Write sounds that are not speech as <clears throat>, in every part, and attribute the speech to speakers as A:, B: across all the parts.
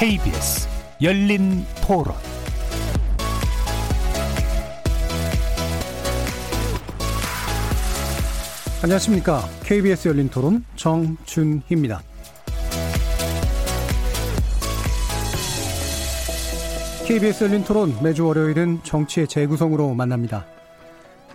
A: KBS 열린 토론
B: 안녕하십니까. KBS 열린 토론 정준희입니다. KBS 열린 토론 매주 월요일은 정치의 재구성으로 만납니다.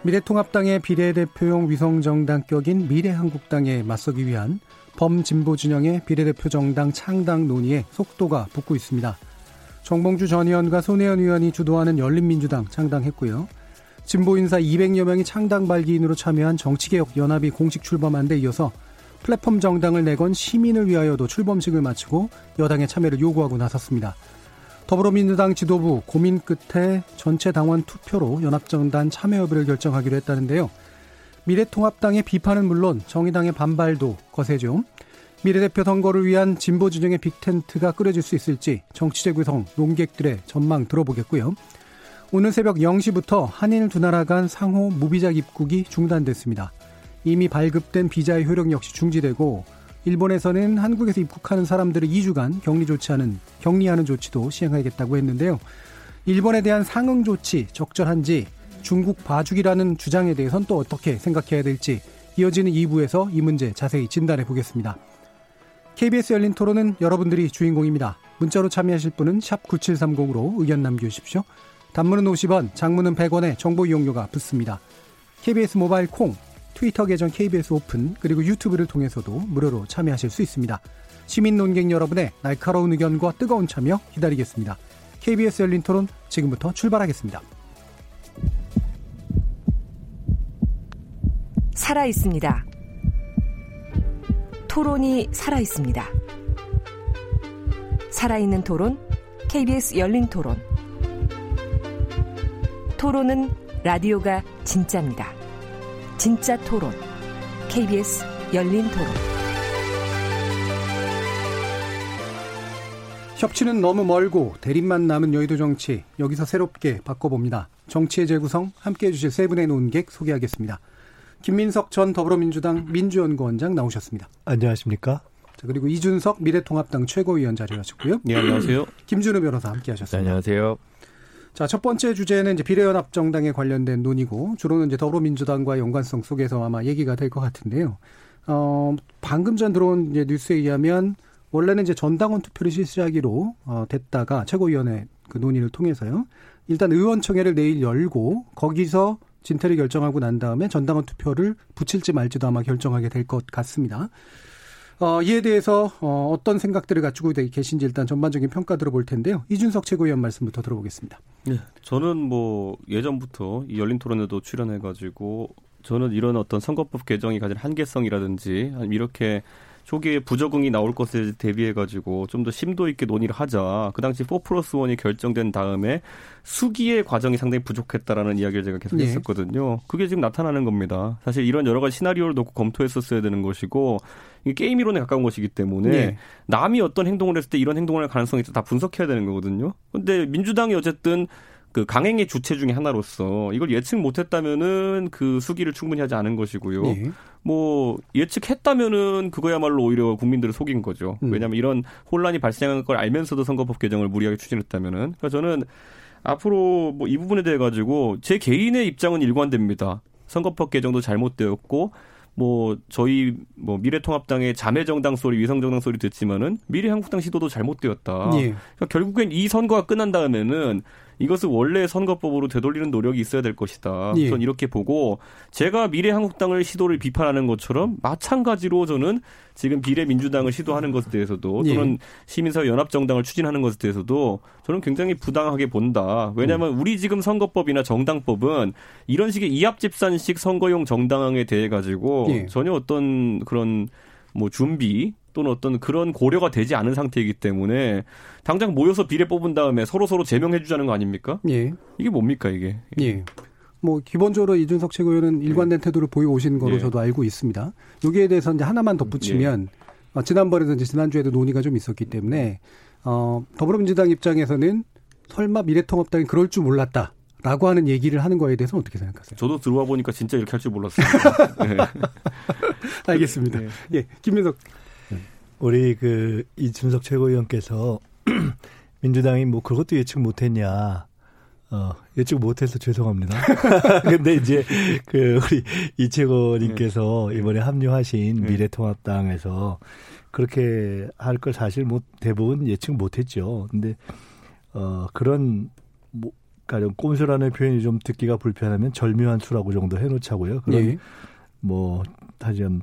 B: 미래통합당의 비례대표용 위성정당격인 미래한국당에 맞서기 위한 범진보 진영의 비례대표 정당 창당 논의에 속도가 붙고 있습니다. 정봉주 전 의원과 손혜원 의원이 주도하는 열린민주당 창당했고요. 진보 인사 200여 명이 창당 발기인으로 참여한 정치개혁 연합이 공식 출범한 데 이어서 플랫폼 정당을 내건 시민을 위하여도 출범식을 마치고 여당의 참여를 요구하고 나섰습니다. 더불어민주당 지도부 고민 끝에 전체 당원 투표로 연합정당 참여 여부를 결정하기로 했다는데요. 미래통합당의 비판은 물론 정의당의 반발도 거세죠. 미래대표 선거를 위한 진보 진영의 빅텐트가 꾸려질 수 있을지 정치재 구성 논객들의 전망 들어보겠고요. 오늘 새벽 0시부터 한일 두 나라 간 상호 무비자 입국이 중단됐습니다. 이미 발급된 비자의 효력 역시 중지되고 일본에서는 한국에서 입국하는 사람들을 2주간 격리 조치하는 격리하는 조치도 시행하겠다고 했는데요. 일본에 대한 상응 조치 적절한지 중국 봐주기라는 주장에 대해선 또 어떻게 생각해야 될지 이어지는 2부에서 이 문제 자세히 진단해 보겠습니다. KBS 열린 토론은 여러분들이 주인공입니다. 문자로 참여하실 분은 9730으로 의견 남겨주십시오. 단문은 50원, 장문은 100원에 정보 이용료가 붙습니다. KBS 모바일 콩, 트위터 계정 KBS 오픈, 그리고 유튜브를 통해서도 무료로 참여하실 수 있습니다. 시민 논객 여러분의 날카로운 의견과 뜨거운 참여 기다리겠습니다. KBS 열린 토론 지금부터 출발하겠습니다.
C: 살아 있습니다. 토론이 살아 있습니다. 살아있는 토론, KBS 열린 토론. 토론은 라디오가 진짜입니다. 진짜 토론, KBS 열린 토론.
B: 협치는 너무 멀고 대립만 남은 여의도 정치 여기서 새롭게 바꿔봅니다. 정치의 재구성 함께 해 주실 세 분의 논객 소개하겠습니다. 김민석 전 더불어민주당 민주연구원장 나오셨습니다.
D: 안녕하십니까?
B: 자, 그리고 이준석 미래통합당 최고위원 자리하셨고요.
E: 네, 안녕하세요. <clears throat>
B: 김준우 변호사 함께 하셨습니다.
E: 네, 안녕하세요.
B: 자, 첫 번째 주제는 이제 비례연합 정당에 관련된 논의고 주로는 이제 더불어민주당과 연관성 속에서 아마 얘기가 될 것 같은데요. 어, 방금 전 들어온 이제 뉴스에 의하면 원래는 이제 전당원 투표를 실시하기로 어, 됐다가 최고위원회 그 논의를 통해서요. 일단 의원총회를 내일 열고 거기서 진퇴를 결정하고 난 다음에 전당원 투표를 붙일지 말지도 아마 결정하게 될 것 같습니다. 어, 이에 대해서 어, 어떤 생각들을 갖추고 계신지 일단 전반적인 평가 들어볼 텐데요. 이준석 최고위원 말씀부터 들어보겠습니다.
E: 네, 저는 뭐 예전부터 이 열린 토론에도 출연해가지고 저는 이런 어떤 선거법 개정이 가진 한계성이라든지 이렇게 초기에 부적응이 나올 것에 대비해 가지고 좀 더 심도 있게 논의를 하자. 그 당시 4 플러스 1이 결정된 다음에 수기의 과정이 상당히 부족했다라는 이야기를 제가 계속 네. 했었거든요. 그게 지금 나타나는 겁니다. 사실 이런 여러 가지 시나리오를 놓고 검토했었어야 되는 것이고 이게 게임 이론에 가까운 것이기 때문에 네. 남이 어떤 행동을 했을 때 이런 행동을 할 가능성이 있다 분석해야 되는 거거든요. 근데 민주당이 어쨌든 그 강행의 주체 중의 하나로서 이걸 예측 못했다면은 그 수기를 충분히 하지 않은 것이고요. 네. 뭐 예측했다면은 그거야말로 오히려 국민들을 속인 거죠. 음. 왜냐하면 이런 혼란이 발생한 걸 알면서도 선거법 개정을 무리하게 추진했다면은 그러니까 저는 앞으로 뭐 이 부분에 대해 가지고 제 개인의 입장은 일관됩니다. 선거법 개정도 잘못되었고 뭐 저희 뭐 미래통합당의 자매정당 소리, 위성정당 소리 듣지만은 미래한국당 시도도 잘못되었다. 예. 그러니까 결국엔 이 선거가 끝난 다음에는 이것을 원래 선거법으로 되돌리는 노력이 있어야 될 것이다. 예. 저는 이렇게 보고 제가 미래한국당을 시도를 비판하는 것처럼 마찬가지로 저는 지금 비례민주당을 시도하는 것에 대해서도 예. 또는 예. 시민사회 연합정당을 추진하는 것에 대해서도 저는 굉장히 부당하게 본다. 왜냐하면 음. 우리 지금 선거법이나 정당법은 이런 식의 이합집산식 선거용 정당에 대해 가지고 예. 전혀 어떤 그런 뭐 준비 또는 어떤 그런 고려가 되지 않은 상태이기 때문에 당장 모여서 비례 뽑은 다음에 서로 서로 제명해 주자는 거 아닙니까? 예. 이게 뭡니까 이게?
B: 예. 뭐 기본적으로 이준석 최고위원은 일관된 예. 태도를 보여 오신 거로 예. 저도 알고 있습니다. 여기에 대해서 이제 하나만 덧붙이면 예. 어, 지난번에도 이제 지난주에도 논의가 좀 있었기 때문에 어 더불어민주당 입장에서는 설마 미래통합당이 그럴 줄 몰랐다. 라고 하는 얘기를 하는 거에 대해서 어떻게 생각하세요?
E: 저도 들어와 보니까 진짜 이렇게 할 줄 몰랐어요. <laughs> 네.
B: 알겠습니다. 네. 예, 김민석
D: 우리 그 이준석 최고위원께서 <clears throat> 민주당이 뭐 그것도 예측 못했냐. 어, 예측 못해서 죄송합니다. <laughs> 근데 이제, 그, 우리 이채거님께서 네. 이번에 합류하신 네. 미래통합당에서 그렇게 할 걸 사실 뭐 대부분 예측 못했죠. 근데, 어, 그런, 뭐, 가령 꼼수라는 표현이 좀 듣기가 불편하면 절묘한 수라고 정도 해놓자고요. 그런, 네. 뭐, 하여간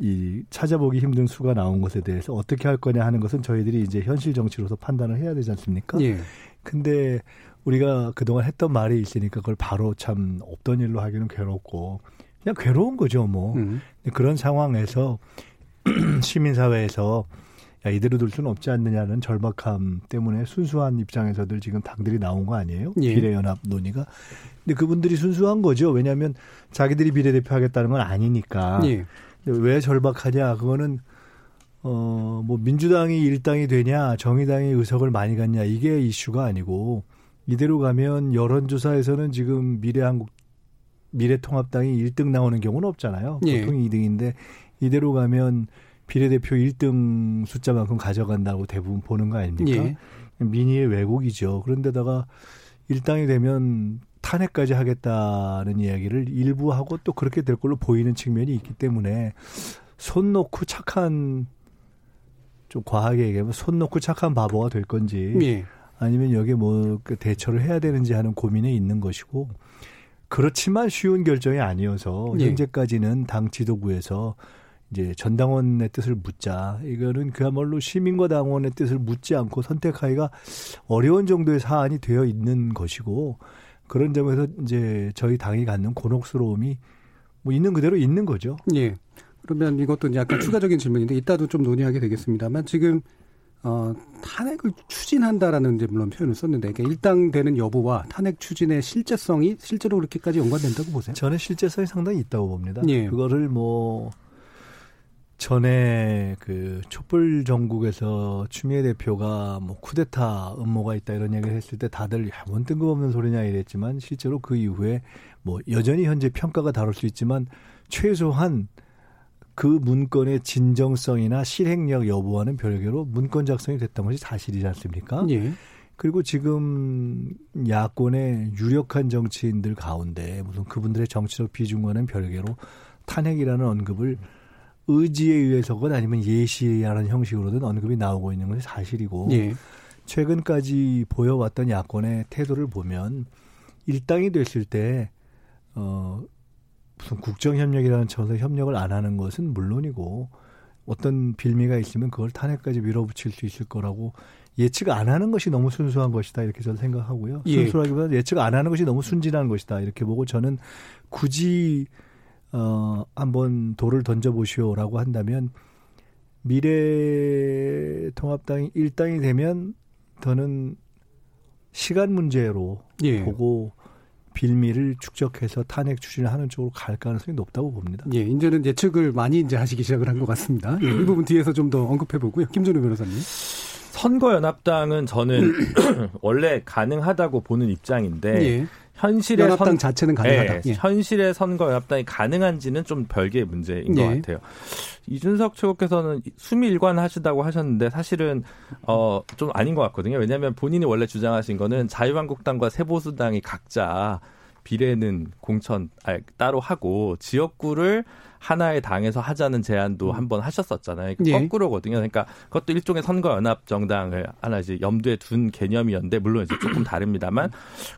D: 이 찾아보기 힘든 수가 나온 것에 대해서 어떻게 할 거냐 하는 것은 저희들이 이제 현실 정치로서 판단을 해야 되지 않습니까? 예. 근데 우리가 그동안 했던 말이 있으니까 그걸 바로 참 없던 일로 하기는 괴롭고 그냥 괴로운 거죠, 뭐. 음. 그런 상황에서 <clears throat> 시민사회에서 야, 이대로 둘 수는 없지 않느냐는 절박함 때문에 순수한 입장에서들 지금 당들이 나온 거 아니에요? 예. 비례연합 논의가. 근데 그분들이 순수한 거죠. 왜냐하면 자기들이 비례대표 하겠다는 건 아니니까. 예. 왜 절박하냐? 그거는 어, 뭐 민주당이 일당이 되냐, 정의당이 의석을 많이 갖냐 이게 이슈가 아니고 이대로 가면 여론조사에서는 지금 미래한국 미래통합당이 1등 나오는 경우는 없잖아요. 예. 보통 2등인데 이대로 가면 비례대표 1등 숫자만큼 가져간다고 대부분 보는 거 아닙니까? 예. 민의의 왜곡이죠. 그런데다가 일당이 되면 탄핵까지 하겠다는 이야기를 일부 하고 또 그렇게 될 걸로 보이는 측면이 있기 때문에 손 놓고 착한 좀 과하게 얘기하면 손 놓고 착한 바보가 될 건지 예. 아니면 여기에 뭐그 대처를 해야 되는지 하는 고민에 있는 것이고 그렇지만 쉬운 결정이 아니어서 예. 현재까지는 당 지도부에서 이제 전당원의 뜻을 묻자. 이거는 그야말로 시민과 당원의 뜻을 묻지 않고 선택하기가 어려운 정도의 사안이 되어 있는 것이고 그런 점에서 이제 저희 당이 갖는 곤혹스러움이 뭐 있는 그대로 있는 거죠.
B: 예. 그러면 이것도 약간 추가적인 질문인데 이따도 좀 논의하게 되겠습니다만 지금 어, 탄핵을 추진한다라는 이제 물론 표현을 썼는데 그러니까 일당되는 여부와 탄핵 추진의 실제성이 실제로 그렇게까지 연관된다고 보세요?
D: 저는 실제성이 상당히 있다고 봅니다. 예. 그거를 뭐 전에 그 촛불 전국에서 추미애 대표가 뭐 쿠데타 음모가 있다 이런 얘기를 했을 때 다들 야, 뭔 뜬금없는 소리냐 이랬지만 실제로 그 이후에 뭐 여전히 현재 평가가 다를 수 있지만 최소한 그 문건의 진정성이나 실행력 여부와는 별개로 문건 작성이 됐던 것이 사실이지 않습니까? 예. 그리고 지금 야권의 유력한 정치인들 가운데 무슨 그분들의 정치적 비중과는 별개로 탄핵이라는 언급을 의지에 의해서건 아니면 예시라는 형식으로든 언급이 나오고 있는 것이 사실이고 예. 최근까지 보여왔던 야권의 태도를 보면 일당이 됐을 때 어, 무슨 국정협력이라는 차원에서 협력을 안 하는 것은 물론이고 어떤 빌미가 있으면 그걸 탄핵까지 밀어붙일 수 있을 거라고 예측 안 하는 것이 너무 순수한 것이다 이렇게 저는 생각하고요. 예. 순수하기보다 예측 안 하는 것이 너무 순진한 것이다 이렇게 보고 저는 굳이 어, 한번 돌을 던져보시오라고 한다면 미래 통합당이 일당이 되면 더는 시간 문제로 예. 보고 빌미를 축적해서 탄핵 추진을 하는 쪽으로 갈 가능성이 높다고 봅니다.
B: 예, 이제는 예측을 많이 이제 하시기 시작을 한 것 같습니다. 예, 이 부분 뒤에서 좀 더 언급해 보고요. 김준우 변호사님.
F: 선거연합당은 저는 <clears throat> 원래 가능하다고 보는 입장인데 예. 현실의
B: 연합당 선, 자체는 가능하다. 네,
F: 예. 현실의 선거 연합당이 가능한지는 좀 별개의 문제인 예. 것 같아요. 이준석 최고께서는 수미 일관 하시다고 하셨는데 사실은 어 좀 아닌 것 같거든요. 왜냐하면 본인이 원래 주장하신 거는 자유한국당과 새보수당이 각자 비례는 공천 아니, 따로 하고 지역구를 하나의 당에서 하자는 제안도 음. 한번 하셨었잖아요. 예. 거꾸로거든요. 그러니까 그것도 일종의 선거 연합 정당을 하나 이제 염두에 둔 개념이었는데 물론 이제 조금 다릅니다만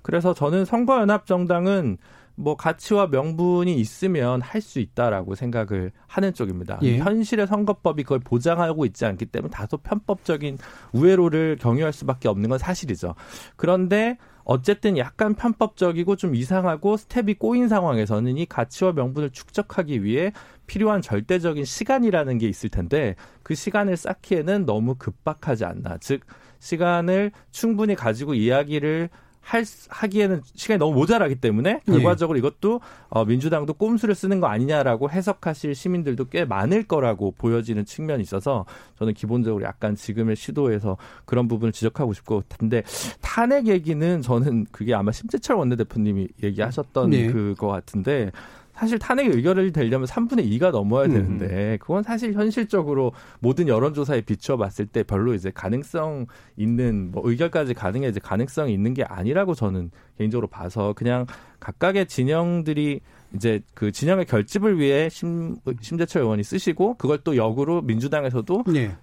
F: 그래서 저는 선거 연합 정당은 뭐 가치와 명분이 있으면 할 수 있다라고 생각을 하는 쪽입니다. 예. 현실의 선거법이 그걸 보장하고 있지 않기 때문에 다소 편법적인 우회로를 경유할 수밖에 없는 건 사실이죠. 그런데 어쨌든 약간 편법적이고 좀 이상하고 스텝이 꼬인 상황에서는 이 가치와 명분을 축적하기 위해 필요한 절대적인 시간이라는 게 있을 텐데 그 시간을 쌓기에는 너무 급박하지 않나. 즉 시간을 충분히 가지고 이야기를 할 하기에는 시간이 너무 모자라기 때문에 예. 결과적으로 예. 이것도 어, 민주당도 꼼수를 쓰는 거 아니냐라고 해석하실 시민들도 꽤 많을 거라고 보여지는 측면이 있어서 저는 기본적으로 약간 지금의 시도에서 그런 부분을 지적하고 싶고 근데 탄핵 얘기는 저는 그게 아마 심재철 원내대표님이 얘기하셨던 예. 그거 같은데 사실 탄핵 의결을 되려면 3분의 2가 넘어야 음. 되는데 그건 사실 현실적으로 모든 여론조사에 비추어 봤을 때 별로 이제 가능성 있는 뭐 의결까지 가능해 이 가능성이 있는 게 아니라고 저는 개인적으로 봐서 그냥 각각의 진영들이 이제 그 진영의 결집을 위해 심, 심재철 의원이 쓰시고 그걸 또 역으로 민주당에서도 네.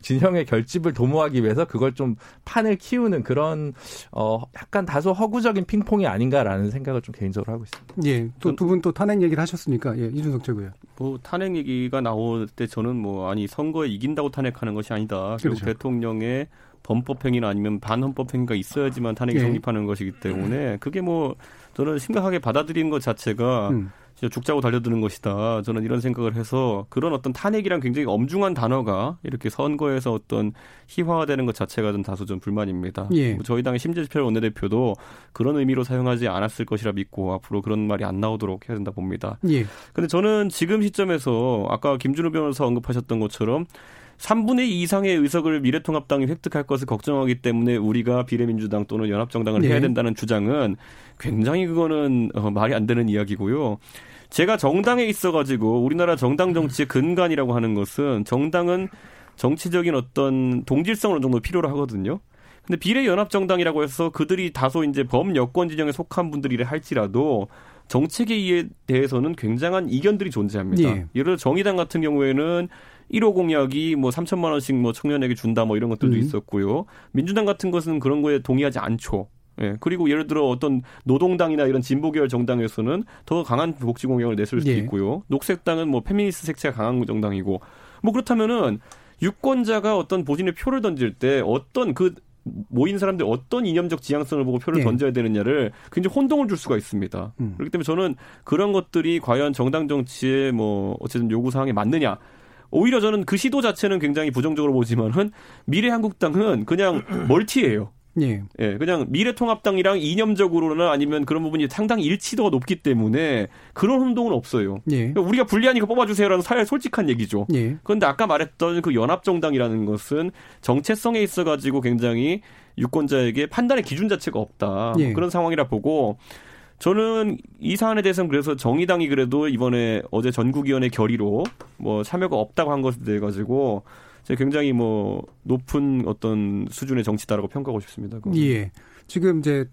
F: 진영의 결집을 도모하기 위해서 그걸 좀 판을 키우는 그런 어 약간 다소 허구적인 핑퐁이 아닌가라는 생각을 좀 개인적으로 하고 있습니다.
B: 예. 또 두 분또 탄핵 얘기를 하셨으니까 예, 이준석 최고요.
E: 뭐 탄핵 얘기가 나올 때 저는 뭐 아니 선거에 이긴다고 탄핵하는 것이 아니다. 그리고 그렇죠. 대통령의 범법행위나 아니면 반헌법행위가 있어야지만 탄핵이 예. 성립하는 것이기 때문에 그게 뭐 저는 심각하게 받아들이는 것 자체가 음. 진짜 죽자고 달려드는 것이다. 저는 이런 생각을 해서 그런 어떤 탄핵이란 굉장히 엄중한 단어가 이렇게 선거에서 어떤 희화화되는 것 자체가 좀 다소 좀 불만입니다. 예. 뭐 저희 당의 심재철 원내대표도 그런 의미로 사용하지 않았을 것이라 믿고 앞으로 그런 말이 안 나오도록 해야 된다 봅니다. 예. 근데 저는 지금 시점에서 아까 김준우 변호사 언급하셨던 것처럼 3분의 2 이상의 의석을 미래통합당이 획득할 것을 걱정하기 때문에 우리가 비례민주당 또는 연합정당을 네. 해야 된다는 주장은 굉장히 그거는 어, 말이 안 되는 이야기고요. 제가 정당에 있어가지고 우리나라 정당 정치의 근간이라고 하는 것은 정당은 정치적인 어떤 동질성을 어느 정도 필요로 하거든요. 근데 비례연합정당이라고 해서 그들이 다소 이제 범여권 진영에 속한 분들이라 할지라도 정책에 대해서는 굉장한 이견들이 존재합니다. 예. 예를 들어 정의당 같은 경우에는 1호 공약이 뭐 3천만 원씩 뭐 청년에게 준다 뭐 이런 것들도 음. 있었고요. 민주당 같은 것은 그런 거에 동의하지 않죠. 예. 그리고 예를 들어 어떤 노동당이나 이런 진보계열 정당에서는 더 강한 복지 공약을 냈을 수도 예. 있고요. 녹색당은 뭐 페미니스트 색채가 강한 정당이고 뭐 그렇다면은 유권자가 어떤 보진의 표를 던질 때 어떤 그 모인 사람들 어떤 이념적 지향성을 보고 표를 네. 던져야 되느냐를 굉장히 혼동을 줄 수가 있습니다. 음. 그렇기 때문에 저는 그런 것들이 과연 정당 정치의 뭐 어쨌든 요구 사항에 맞느냐 오히려 저는 그 시도 자체는 굉장히 부정적으로 보지만은 미래한국당은 그냥 <clears throat> 멀티예요. 예. 예, 그냥 미래통합당이랑 이념적으로나 아니면 그런 부분이 상당히 일치도가 높기 때문에 그런 운동은 없어요. 예. 그러니까 우리가 불리하니까 뽑아주세요라는 사회 솔직한 얘기죠. 예. 그런데 아까 말했던 그 연합정당이라는 것은 정체성에 있어가지고 굉장히 유권자에게 판단의 기준 자체가 없다. 예. 그런 상황이라 보고 저는 이 사안에 대해서는 그래서 정의당이 그래도 이번에 어제 전국위원회 결의로 뭐 참여가 없다고 한 것에 대해 가지고 제가 굉장히 뭐 높은 어떤 수준의 정치다라고 평가하고 싶습니다.
B: 그건. 예. 지금 이제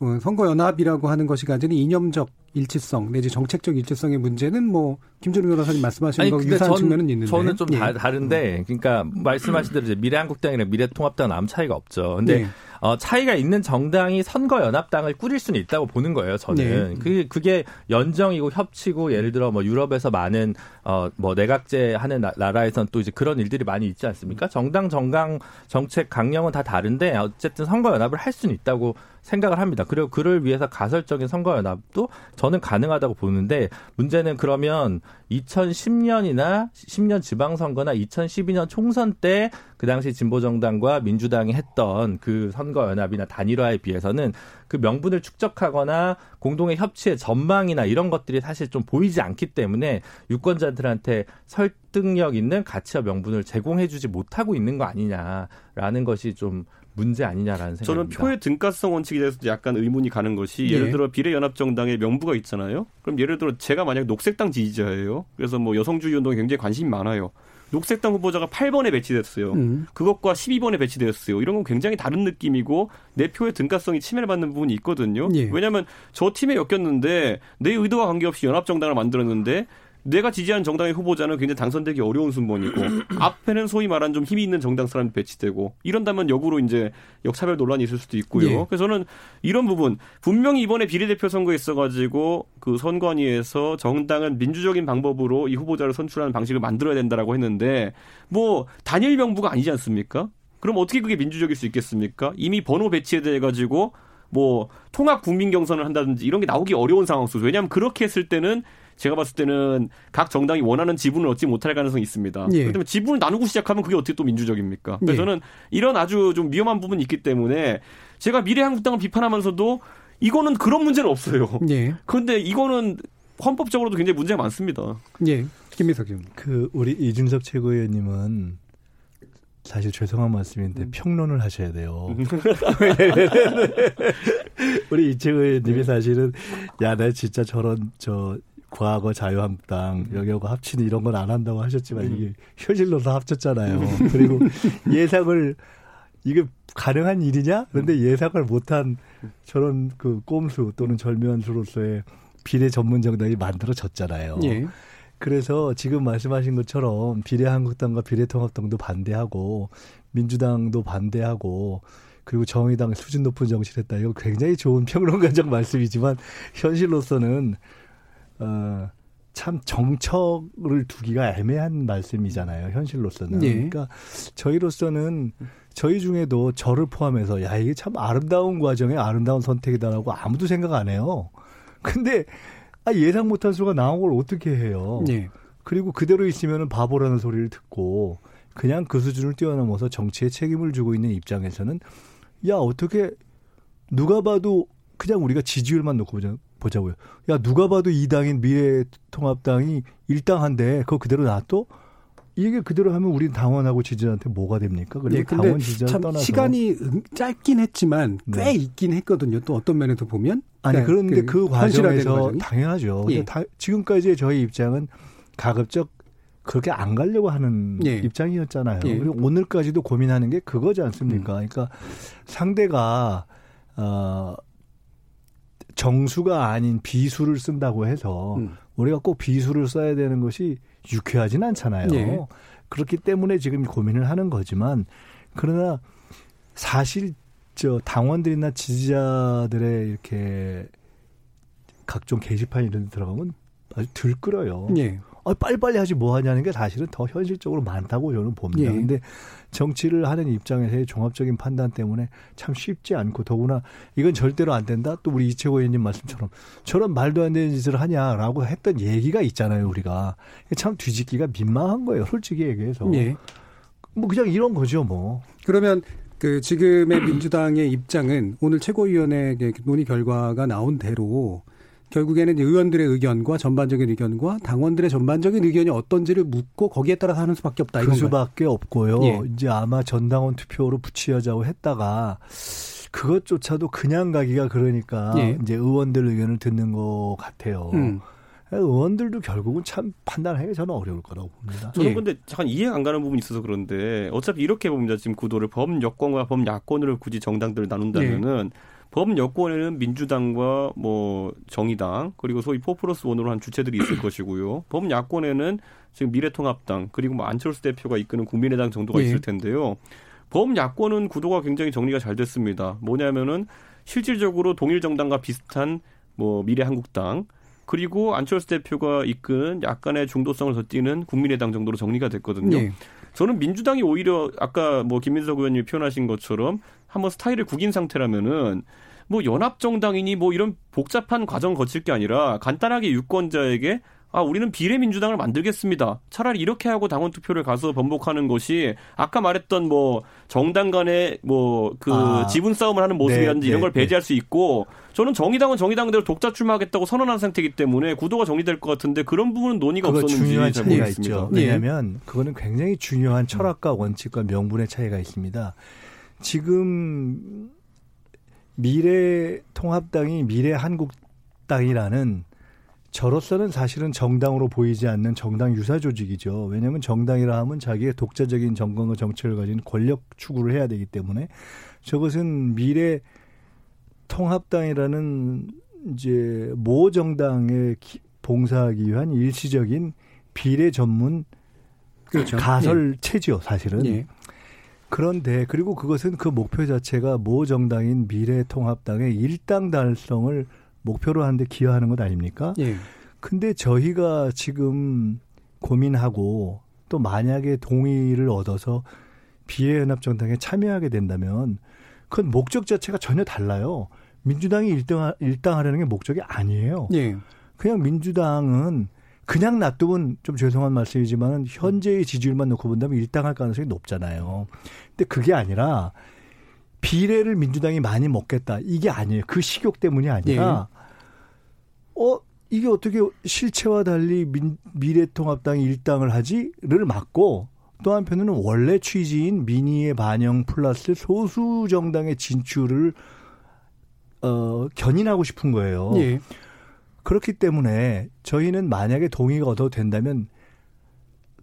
B: 어, 선거연합이라고 하는 것이 가지는 이념적 일치성 내지 정책적 일치성의 문제는 뭐 김준우 변호사님 말씀하시는 거 유사한 전, 측면은 있는데
F: 저는 좀 예. 다 른데 그러니까 말씀하신 대로 이제 미래한국당이랑 미래통합당은 아무 차이가 없죠. 근데 예. 어, 차이가 있는 정당이 선거연합당을 꾸릴 수는 있다고 보는 거예요. 저는 네. 그게 그게 연정이고 협치고 예를 들어 뭐 유럽에서 많은 어, 뭐 내각제 하는 나라에선 또 이제 그런 일들이 많이 있지 않습니까? 정당 정강 정책 강령은 다 다른데 어쨌든 선거연합을 할 수는 있다고 생각을 합니다. 그리고 그를 위해서 가설적인 선거연합도 저는 가능하다고 보는데 문제는 그러면 2010년이나 10년 지방선거나 2012년 총선 때 그 당시 진보정당과 민주당이 했던 그 선거연합이나 단일화에 비해서는 그 명분을 축적하거나 공동의 협치의 전망이나 이런 것들이 사실 좀 보이지 않기 때문에 유권자들한테 설득력 있는 가치와 명분을 제공해주지 못하고 있는 거 아니냐라는 것이 좀 문제 아니냐라는 생각입니다.
E: 저는 표의 등가성 원칙에 대해서 약간 의문이 가는 것이 예. 를 들어 비례연합정당의 명부가 있잖아요. 그럼 예를 들어 제가 만약 녹색당 지지자예요. 그래서 뭐 여성주의 운동에 굉장히 관심이 많아요. 녹색당 후보자가 8번에 배치됐어요. 음. 그것과 12번에 배치되었어요. 이런 건 굉장히 다른 느낌이고 내 표의 등가성이 침해를 받는 부분이 있거든요. 예. 왜냐하면 저 팀에 엮였는데 내 의도와 관계없이 연합정당을 만들었는데 내가 지지한 정당의 후보자는 굉장히 당선되기 어려운 순번이고 <clears throat> 앞에는 소위 말한 좀 힘이 있는 정당 사람이 배치되고 이런다면 역으로 이제 역차별 논란이 있을 수도 있고요. 예. 그래서 저는 이런 부분 분명히 이번에 비례대표 선거에 있어가지고 그 선관위에서 정당은 민주적인 방법으로 이 후보자를 선출하는 방식을 만들어야 된다라고 했는데 뭐 단일 명부가 아니지 않습니까? 그럼 어떻게 그게 민주적일 수 있겠습니까? 이미 번호 배치에 대해 가지고 뭐 통합 국민 경선을 한다든지 이런 게 나오기 어려운 상황 속에서 왜냐하면 그렇게 했을 때는 제가 봤을 때는 각 정당이 원하는 지분을 얻지 못할 가능성이 있습니다. 예. 그렇다면 지분을 나누고 시작하면 그게 어떻게 또 민주적입니까? 그래서 예. 저는 이런 아주 좀 위험한 부분이 있기 때문에 제가 미래한국당을 비판하면서도 이거는 그런 문제는 없어요. 예. 그런데 이거는 헌법적으로도 굉장히 문제가 많습니다.
B: 예. 김미석 의원.
D: 그 우리 이준석 최고위원님은 사실 죄송한 말씀인데 음. 평론을 하셔야 돼요. <laughs> 우리 이채호 의원님이 사실은 야, 나 진짜 저런 저 과거 자유한국당 여기하고 합치는 이런 건 안 한다고 하셨지만 음. 이게 현실로서 합쳤잖아요. <laughs> 그리고 예상을 이게 가능한 일이냐? 그런데 예상을 못한 저런 그 꼼수 또는 절면수로서의 비례 전문 정당이 만들어졌잖아요. 예. 그래서 지금 말씀하신 것처럼 비례 한국당과 비례 통합당도 반대하고 민주당도 반대하고 그리고 정의당 수준 높은 정치를 했다. 이거 굉장히 좋은 평론가적 <laughs> 말씀이지만 현실로서는 어, 참 정척을 두기가 애매한 말씀이잖아요. 현실로서는. 네. 그러니까 저희로서는 저희 중에도 저를 포함해서 야 이게 참 아름다운 과정에 아름다운 선택이다라고 아무도 생각 안 해요. 근데 아, 예상 못한 수가 나온 걸 어떻게 해요? 네. 그리고 그대로 있으면 바보라는 소리를 듣고 그냥 그 수준을 뛰어넘어서 정치에 책임을 지고 있는 입장에서는 야 어떻게 누가 봐도 그냥 우리가 지지율만 놓고 보자, 보자고요. 야 누가 봐도 이 당인 미래통합당이 일당한데 그거 그대로 놔둬? 이게 그대로 하면 우린 당원하고 지지자한테 뭐가 됩니까? 그리고 네, 당원 지지자 떠나서
B: 시간이 짧긴 했지만 꽤 네. 있긴 했거든요. 또 어떤 면에서 보면
D: 아니 네, 그런데 그, 그 과정에서 당연하죠. 예. 다, 지금까지 저희 입장은 가급적 그렇게 안 가려고 하는 예. 입장이었잖아요. 예. 그리고 오늘까지도 고민하는 게 그거지 않습니까? 음. 그러니까 상대가 어 정수가 아닌 비수를 쓴다고 해서 음. 우리가 꼭 비수를 써야 되는 것이 유쾌하진 않잖아요. 예. 그렇기 때문에 지금 고민을 하는 거지만 그러나 사실 저 당원들이나 지지자들의 이렇게 각종 게시판 이런 데 들어가면 아주 들끓어요. 예. 아, 빨리빨리 하지 뭐 하냐는 게 사실은 더 현실적으로 많다고 저는 봅니다. 예. 근데 정치를 하는 입장에서의 종합적인 판단 때문에 참 쉽지 않고 더구나 이건 절대로 안 된다. 또 우리 이채호 의원님 말씀처럼 저런 말도 안 되는 짓을 하냐라고 했던 얘기가 있잖아요, 우리가. 참 뒤집기가 민망한 거예요, 솔직히 얘기해서. 예. 뭐 그냥 이런 거죠, 뭐.
B: 그러면 그 지금의 민주당의 입장은 오늘 최고위원회 논의 결과가 나온 대로 결국에는 의원들의 의견과 전반적인 의견과 당원들의 전반적인 의견이 어떤지를 묻고 거기에 따라서 하는 수밖에 없다.
D: 그 수밖에 없고요. 예. 이제 아마 전당원 투표로 붙이자고 했다가 그것조차도 그냥 가기가 그러니까 예. 이제 의원들 의견을 듣는 것 같아요. 음. 의원들도 결국은 참 판단하기 저는 어려울 거라고 봅니다.
E: 저는 예. 근데 잠깐 이해가 안 가는 부분이 있어서 그런데 어차피 이렇게 봅니다. 지금 구도를 범여권과 범야권으로 굳이 정당들을 나눈다면은 예. 범여권에는 민주당과 뭐 정의당 그리고 소위 포 플러스 원으로 한 주체들이 있을 <clears throat> 것이고요. 범야권에는 지금 미래통합당 그리고 뭐 안철수 대표가 이끄는 국민의당 정도가 예. 있을 텐데요. 범야권은 구도가 굉장히 정리가 잘 됐습니다. 뭐냐면은 실질적으로 동일 정당과 비슷한 뭐 미래한국당 그리고 안철수 대표가 이끈 약간의 중도성을 덧띠는 국민의당 정도로 정리가 됐거든요. 네. 저는 민주당이 오히려 아까 뭐 김민석 의원님이 표현하신 것처럼 한번 스타일을 구긴 상태라면은 뭐 연합정당이니 뭐 이런 복잡한 과정 거칠 게 아니라 간단하게 유권자에게 아, 우리는 비례민주당을 만들겠습니다. 차라리 이렇게 하고 당원 투표를 가서 번복하는 것이 아까 말했던 뭐 정당 간의 뭐그 아, 지분 싸움을 하는 모습이라든지 네, 이런 네, 걸 배제할 네. 수 있고 저는 정의당은 정의당대로 독자 출마하겠다고 선언한 상태이기 때문에 구도가 정리될 것 같은데 그런 부분은 논의가 없었는지
D: 중요한 차이가 있죠. 왜냐하면 그거는 굉장히 중요한 철학과 원칙과 명분의 차이가 있습니다. 지금 미래 통합당이 미래 한국당이라는 저로서는 사실은 정당으로 보이지 않는 정당 유사 조직이죠. 왜냐하면 정당이라 하면 자기의 독자적인 정권과 정책을 가진 권력 추구를 해야 되기 때문에 저것은 미래 통합당이라는 이제 모 정당에 봉사하기 위한 일시적인 비례 전문 그렇죠. 가설 예. 체지요, 사실은. 예. 그런데 그리고 그것은 그 목표 자체가 모 정당인 미래통합당의 일당 달성을 목표로 하는데 기여하는 것 아닙니까? 예. 근데 저희가 지금 고민하고 또 만약에 동의를 얻어서 비례연합정당에 참여하게 된다면 그건 목적 자체가 전혀 달라요. 민주당이 일당, 일당하려는 게 목적이 아니에요. 예. 그냥 민주당은 그냥 놔두면 좀 죄송한 말씀이지만 현재의 지지율만 놓고 본다면 일당할 가능성이 높잖아요. 근데 그게 아니라 비례를 민주당이 많이 먹겠다. 이게 아니에요. 그 식욕 때문이 아니라, 예. 어, 이게 어떻게 실체와 달리 민, 미래통합당이 일당을 하지?를 막고 또 한편으로는 원래 취지인 민의의 반영 플러스 소수 정당의 진출을 어, 견인하고 싶은 거예요. 예. 그렇기 때문에 저희는 만약에 동의가 얻어도 된다면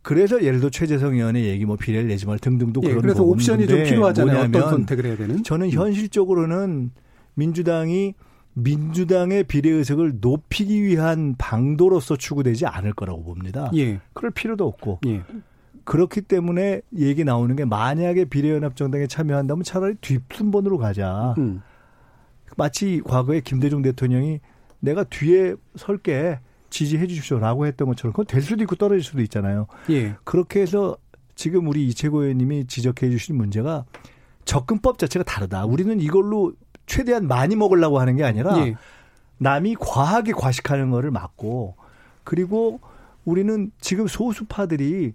D: 그래서 예를 들어 최재성 의원의 얘기 뭐 비례를 내지 말 등등도
B: 예,
D: 그런
B: 그래서 옵션이 좀 필요하잖아요. 어떤 선택을 해야 되는?
D: 저는 현실적으로는 민주당이 민주당의 비례 의석을 높이기 위한 방도로서 추구되지 않을 거라고 봅니다.
B: 예.
D: 그럴 필요도 없고.
B: 예.
D: 그렇기 때문에 얘기 나오는 게 만약에 비례연합정당에 참여한다면 차라리 뒷순번으로 가자. 음. 마치 과거에 김대중 대통령이 내가 뒤에 설게 지지해 주십시오라고 했던 것처럼 그건 될 수도 있고 떨어질 수도 있잖아요.
B: 예.
D: 그렇게 해서 지금 우리 이채고 의원님이 지적해 주신 문제가 접근법 자체가 다르다. 우리는 이걸로 최대한 많이 먹으려고 하는 게 아니라 예. 남이 과하게 과식하는 거를 막고 그리고 우리는 지금 소수파들이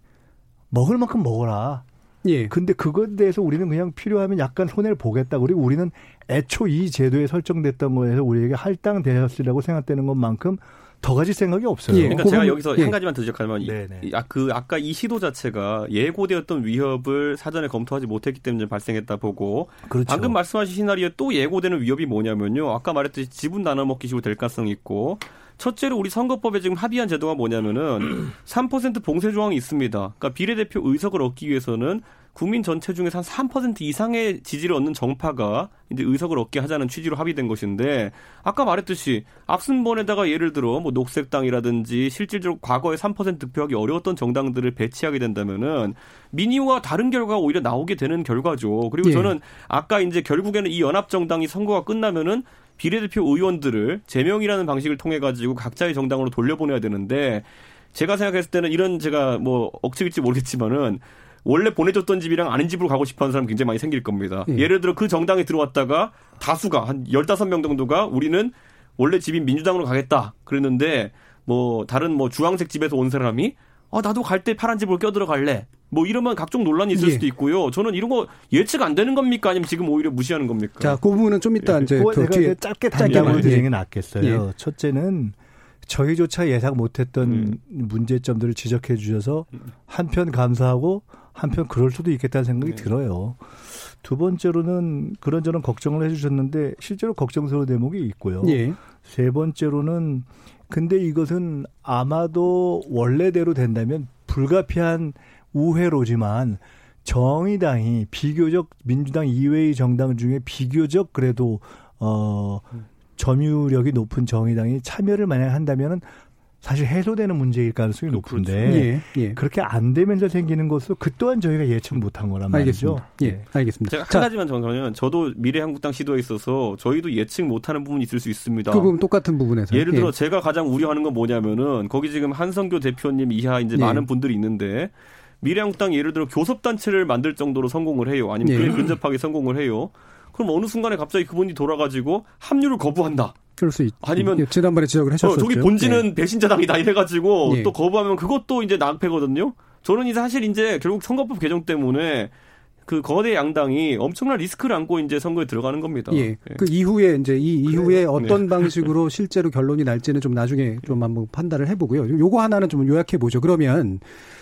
D: 먹을 만큼 먹어라. 예. 근데 그것에 대해서 우리는 그냥 필요하면 약간 손해를 보겠다. 그리고 우리는 애초 이 제도에 설정됐던 거에서 우리에게 할당되었으라고 생각되는 것만큼 더 가질 생각이 없어요.
E: 예. 그러니까 제가 여기서 예. 한 가지만 더 지적하면 아, 그 아까 이 시도 자체가 예고되었던 위협을 사전에 검토하지 못했기 때문에 발생했다 보고 그렇죠. 방금 말씀하신 시나리오에 또 예고되는 위협이 뭐냐면요. 아까 말했듯이 지분 나눠 먹기 식으로 될 가능성이 있고 첫째로 우리 선거법에 지금 합의한 제도가 뭐냐면은 3% 봉쇄 조항이 있습니다. 그러니까 비례대표 의석을 얻기 위해서는 국민 전체 중에서 한 3% 이상의 지지를 얻는 정파가 이제 의석을 얻게 하자는 취지로 합의된 것인데 아까 말했듯이 앞선 번에다가 예를 들어 뭐 녹색당이라든지 실질적으로 과거에 3% 득표하기 어려웠던 정당들을 배치하게 된다면은 민의와 다른 결과가 오히려 나오게 되는 결과죠. 그리고 예. 저는 아까 이제 결국에는 이 연합 정당이 선거가 끝나면은 비례대표 의원들을 제명이라는 방식을 통해 가지고 각자의 정당으로 돌려보내야 되는데 제가 생각했을 때는 이런 제가 뭐 억측일지 모르겠지만은 원래 보내줬던 집이랑 아닌 집으로 가고 싶어 하는 사람 굉장히 많이 생길 겁니다. 예. 를 들어 그 정당에 들어왔다가 다수가 한 15명 정도가 우리는 원래 집인 민주당으로 가겠다. 그랬는데 뭐 다른 뭐 주황색 집에서 온 사람이 아 나도 갈 때 파란 집으로 껴들어 갈래. 뭐 이러면 각종 논란이 있을 예. 수도 있고요. 저는 이런 거 예측 안 되는 겁니까? 아니면 지금 오히려 무시하는 겁니까?
B: 자, 그 부분은 좀 이따 예. 이제
D: 그 뒤에 짧게 단답을 드리는 게 낫겠어요. 예. 첫째는 저희조차 예상 못했던 음. 문제점들을 지적해 주셔서 한편 감사하고 한편 그럴 수도 있겠다는 생각이 네. 들어요. 두 번째로는 그런저런 걱정을 해주셨는데 실제로 걱정스러운 대목이 있고요. 예. 세 번째로는 근데 이것은 아마도 원래대로 된다면 불가피한 우회로지만 정의당이 비교적 민주당 이외의 정당 중에 비교적 그래도 어 점유력이 높은 정의당이 참여를 만약 한다면은 사실 해소되는 문제일 가능성이 높은데 예, 예. 그렇게 안 되면서 생기는 것도 그 또한 저희가 예측 못한 거란 말이죠.
B: 알겠습니다. 예, 네. 알겠습니다.
E: 제가 한 가지만 정하면 저도 미래한국당 시도에 있어서 저희도 예측 못하는 부분이 있을 수 있습니다.
B: 그 부분 똑같은 부분에서
E: 예를 들어 예. 제가 가장 우려하는 건 뭐냐면은 거기 지금 한성교 대표님 이하 이제 예. 많은 분들이 있는데 미래한국당 예를 들어 교섭단체를 만들 정도로 성공을 해요. 아니면 그 근접하게 성공을 해요. 그럼 어느 순간에 갑자기 그분이 돌아가지고 합류를 거부한다.
B: 그럴 수 있. 아니면 예, 지난번에 지적을 하셨죠. 어,
E: 저기 본진은 네. 배신자당이다 이래가지고 네. 또 거부하면 그것도 이제 낭패거든요. 저는 이 사실 이제 결국 선거법 개정 때문에 그 거대 양당이 엄청난 리스크를 안고 이제 선거에 들어가는 겁니다.
B: 예. 예. 그 이후에 이제 이 이후에 어떤 네. 방식으로 실제로 결론이 날지는 좀 나중에 좀 한번 판단을 해보고요. 요거 하나는 좀 요약해 보죠. 그러면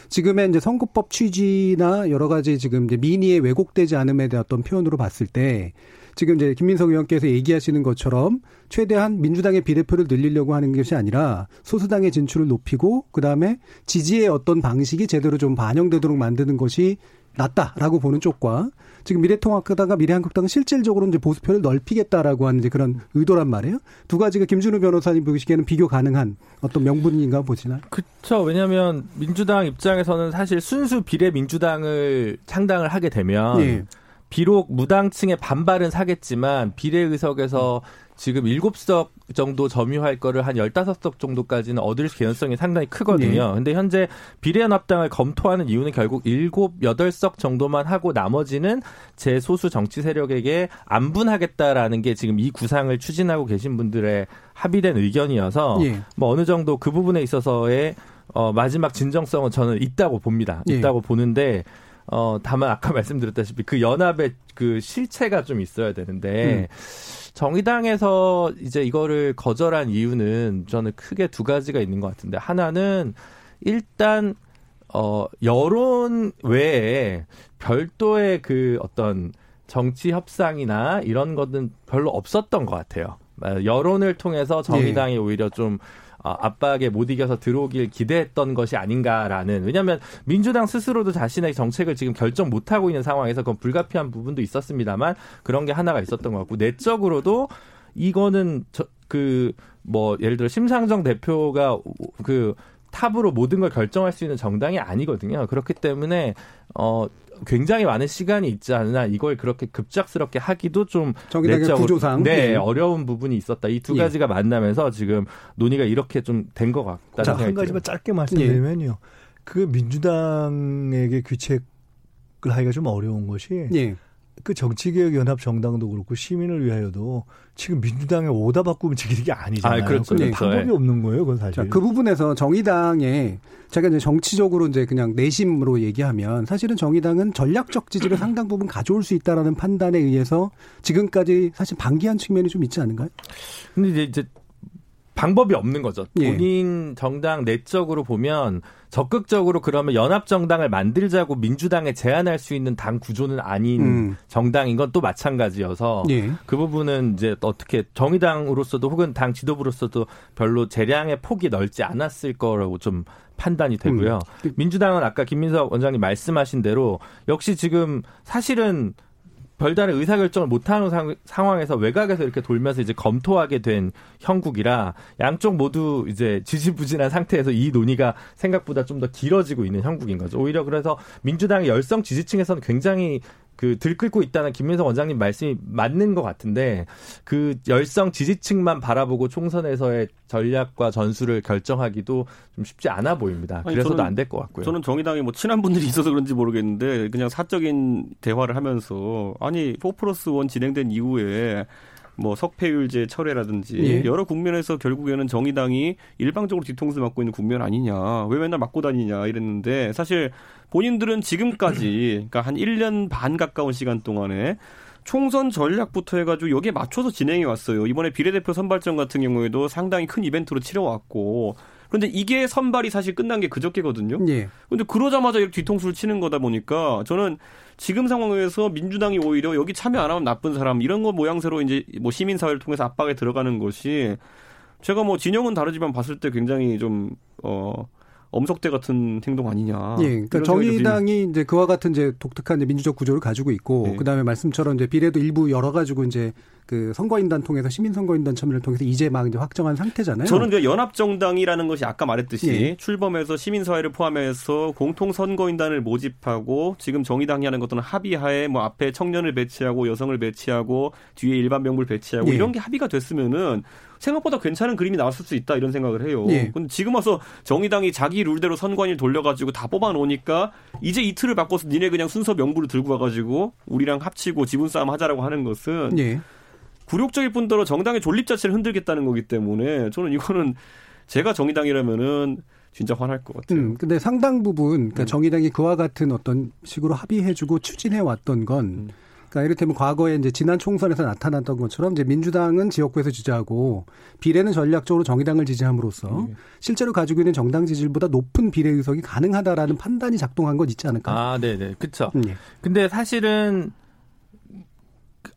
B: 지금의 이제 선거법 취지나 여러 가지 지금 이제 민의에 왜곡되지 않음에 대한 어떤 표현으로 봤을 때 지금 이제 김민석 의원께서 얘기하시는 것처럼 최대한 민주당의 비례표를 늘리려고 하는 것이 아니라 소수당의 진출을 높이고 그다음에 지지의 어떤 방식이 제대로 좀 반영되도록 만드는 것이 낫다라고 보는 쪽과 지금 미래통합당과 미래한국당은 실질적으로 이제 보수표를 넓히겠다라고 하는 이제 그런 의도란 말이에요. 두 가지가 김준우 변호사님 보시기에는 비교 가능한 어떤 명분인가 보시나요?
F: 그렇죠. 왜냐하면 민주당 입장에서는 사실 순수 비례 민주당을 창당을 하게 되면 예. 비록 무당층의 반발은 사겠지만 비례 의석에서 지금 7석 정도 점유할 거를 한 15석 정도까지는 얻을 개연성이 상당히 크거든요. 네. 근데 현재 비례연합당을 검토하는 이유는 결국 7, 8석 정도만 하고 나머지는 제소수 정치 세력에게 안분하겠다라는 게 지금 이 구상을 추진하고 계신 분들의 합의된 의견이어서 네. 뭐 어느 정도 그 부분에 있어서의 어 마지막 진정성은 저는 있다고 봅니다. 네. 있다고 보는데 어, 다만 아까 <laughs> 말씀드렸다시피 그 연합의 그 실체가 좀 있어야 되는데, 음. 정의당에서 이제 이거를 거절한 이유는 저는 크게 두 가지가 있는 것 같은데, 하나는 일단, 어, 여론 외에 별도의 그 어떤 정치 협상이나 이런 것은 별로 없었던 것 같아요. 여론을 통해서 정의당이 예. 오히려 좀 어, 압박에 못 이겨서 들어오길 기대했던 것이 아닌가라는 왜냐하면 민주당 스스로도 자신의 정책을 지금 결정 못 하고 있는 상황에서 그건 불가피한 부분도 있었습니다만 그런 게 하나가 있었던 것 같고 내적으로도 이거는 그 뭐 예를 들어 심상정 대표가 그 탑으로 모든 걸 결정할 수 있는 정당이 아니거든요. 그렇기 때문에 어 굉장히 많은 시간이 있지 않으나 이걸 그렇게 급작스럽게 하기도 좀
B: 정의당의 구조상
F: 네, 네, 어려운 부분이 있었다. 이 두 가지가 예. 만나면서 지금 논의가 이렇게 좀 된 것 같다는 자,
D: 한 가지만 짧게 말씀드리면요. 예. 그 민주당에게 귀책을 하기가 좀 어려운 것이 예. 그 정치개혁 연합 정당도 그렇고 시민을 위하여도 지금 민주당에 오다 바꾸면 지키는 게 아니잖아요. 아, 그렇죠. 네. 방법이 없는 거예요, 그건 사실. 자,
B: 그 부분에서 정의당에 제가 이제 정치적으로 이제 그냥 내심으로 얘기하면 사실은 정의당은 전략적 지지를 <clears throat> 상당 부분 가져올 수 있다라는 판단에 의해서 지금까지 사실 방기한 측면이 좀 있지 않은가요?
F: 근데 이제 방법이 없는 거죠. 예. 본인 정당 내적으로 보면 적극적으로 그러면 연합 정당을 만들자고 민주당에 제안할 수 있는 당 구조는 아닌 음. 정당인 건 또 마찬가지여서 예. 그 부분은 이제 어떻게 정의당으로서도 혹은 당 지도부로서도 별로 재량의 폭이 넓지 않았을 거라고 좀 판단이 되고요. 음. 민주당은 아까 김민석 원장님 말씀하신 대로 역시 지금 사실은 별다른 의사결정을 못하는 상, 상황에서 외곽에서 이렇게 돌면서 이제 검토하게 된 형국이라 양쪽 모두 이제 지지부진한 상태에서 이 논의가 생각보다 좀 더 길어지고 있는 형국인 거죠. 오히려 그래서 민주당의 열성 지지층에서는 굉장히 그 들끓고 있다는 김민석 원장님 말씀이 맞는 것 같은데 그 열성 지지층만 바라보고 총선에서의 전략과 전술을 결정하기도 좀 쉽지 않아 보입니다. 그래서도 안 될 것 같고요.
E: 저는 정의당에 뭐 친한 분들이 있어서 그런지 모르겠는데 그냥 사적인 대화를 하면서 아니 4 플러스 1 진행된 이후에 뭐 석패율제 철회라든지 예. 여러 국면에서 결국에는 정의당이 일방적으로 뒤통수 맞고 있는 국면 아니냐 왜 맨날 맞고 다니냐 이랬는데 사실 본인들은 지금까지 그러니까 한 1년 반 가까운 시간 동안에 총선 전략부터 해가지고 여기에 맞춰서 진행해 왔어요. 이번에 비례대표 선발전 같은 경우에도 상당히 큰 이벤트로 치러왔고 그런데 이게 선발이 사실 끝난 게 그저께거든요. 예. 근데 그러자마자 이렇게 뒤통수를 치는 거다 보니까 저는 지금 상황에서 민주당이 오히려 여기 참여 안 하면 나쁜 사람 이런 거 모양새로 이제 뭐 시민사회를 통해서 압박에 들어가는 것이 제가 뭐 진영은 다르지만 봤을 때 굉장히 좀, 어, 엄석대 같은 행동 아니냐.
B: 예. 그러니까 정의당이 이제 그와 같은 이제 독특한 이제 민주적 구조를 가지고 있고 네. 그다음에 말씀처럼 이제 비례도 일부 열어 가지고 이제 그 선거인단 통해서 시민 선거인단 참여를 통해서 이제 막 이제 확정한 상태잖아요.
E: 저는 이제 연합 정당이라는 것이 아까 말했듯이 예. 출범해서 시민 사회를 포함해서 공통 선거인단을 모집하고 지금 정의당이 하는 것들은 합의하에 뭐 앞에 청년을 배치하고 여성을 배치하고 뒤에 일반 명부를 배치하고 예. 이런 게 합의가 됐으면은 생각보다 괜찮은 그림이 나왔을 수 있다 이런 생각을 해요. 예. 근데 지금 와서 정의당이 자기 룰대로 선관위를 돌려가지고 다 뽑아놓으니까 이제 이틀을 바꿔서 니네 그냥 순서 명부를 들고 와가지고 우리랑 합치고 지분 싸움 하자라고 하는 것은 예. 굴욕적일 뿐더러 정당의 존립 자체를 흔들겠다는 거기 때문에 저는 이거는 제가 정의당이라면은 진짜 화날 것 같아요. 음,
B: 근데 상당 부분 그러니까 음. 정의당이 그와 같은 어떤 식으로 합의해주고 추진해 왔던 건 음. 그러니까 이를테면 과거에 이제 지난 총선에서 나타났던 것처럼 이제 민주당은 지역구에서 지지하고 비례는 전략적으로 정의당을 지지함으로써 네. 실제로 가지고 있는 정당 지지율보다 높은 비례 의석이 가능하다라는 판단이 작동한 건 있지 않을까?
F: 아, 네, 네, 그렇죠. 음, 예. 근데 사실은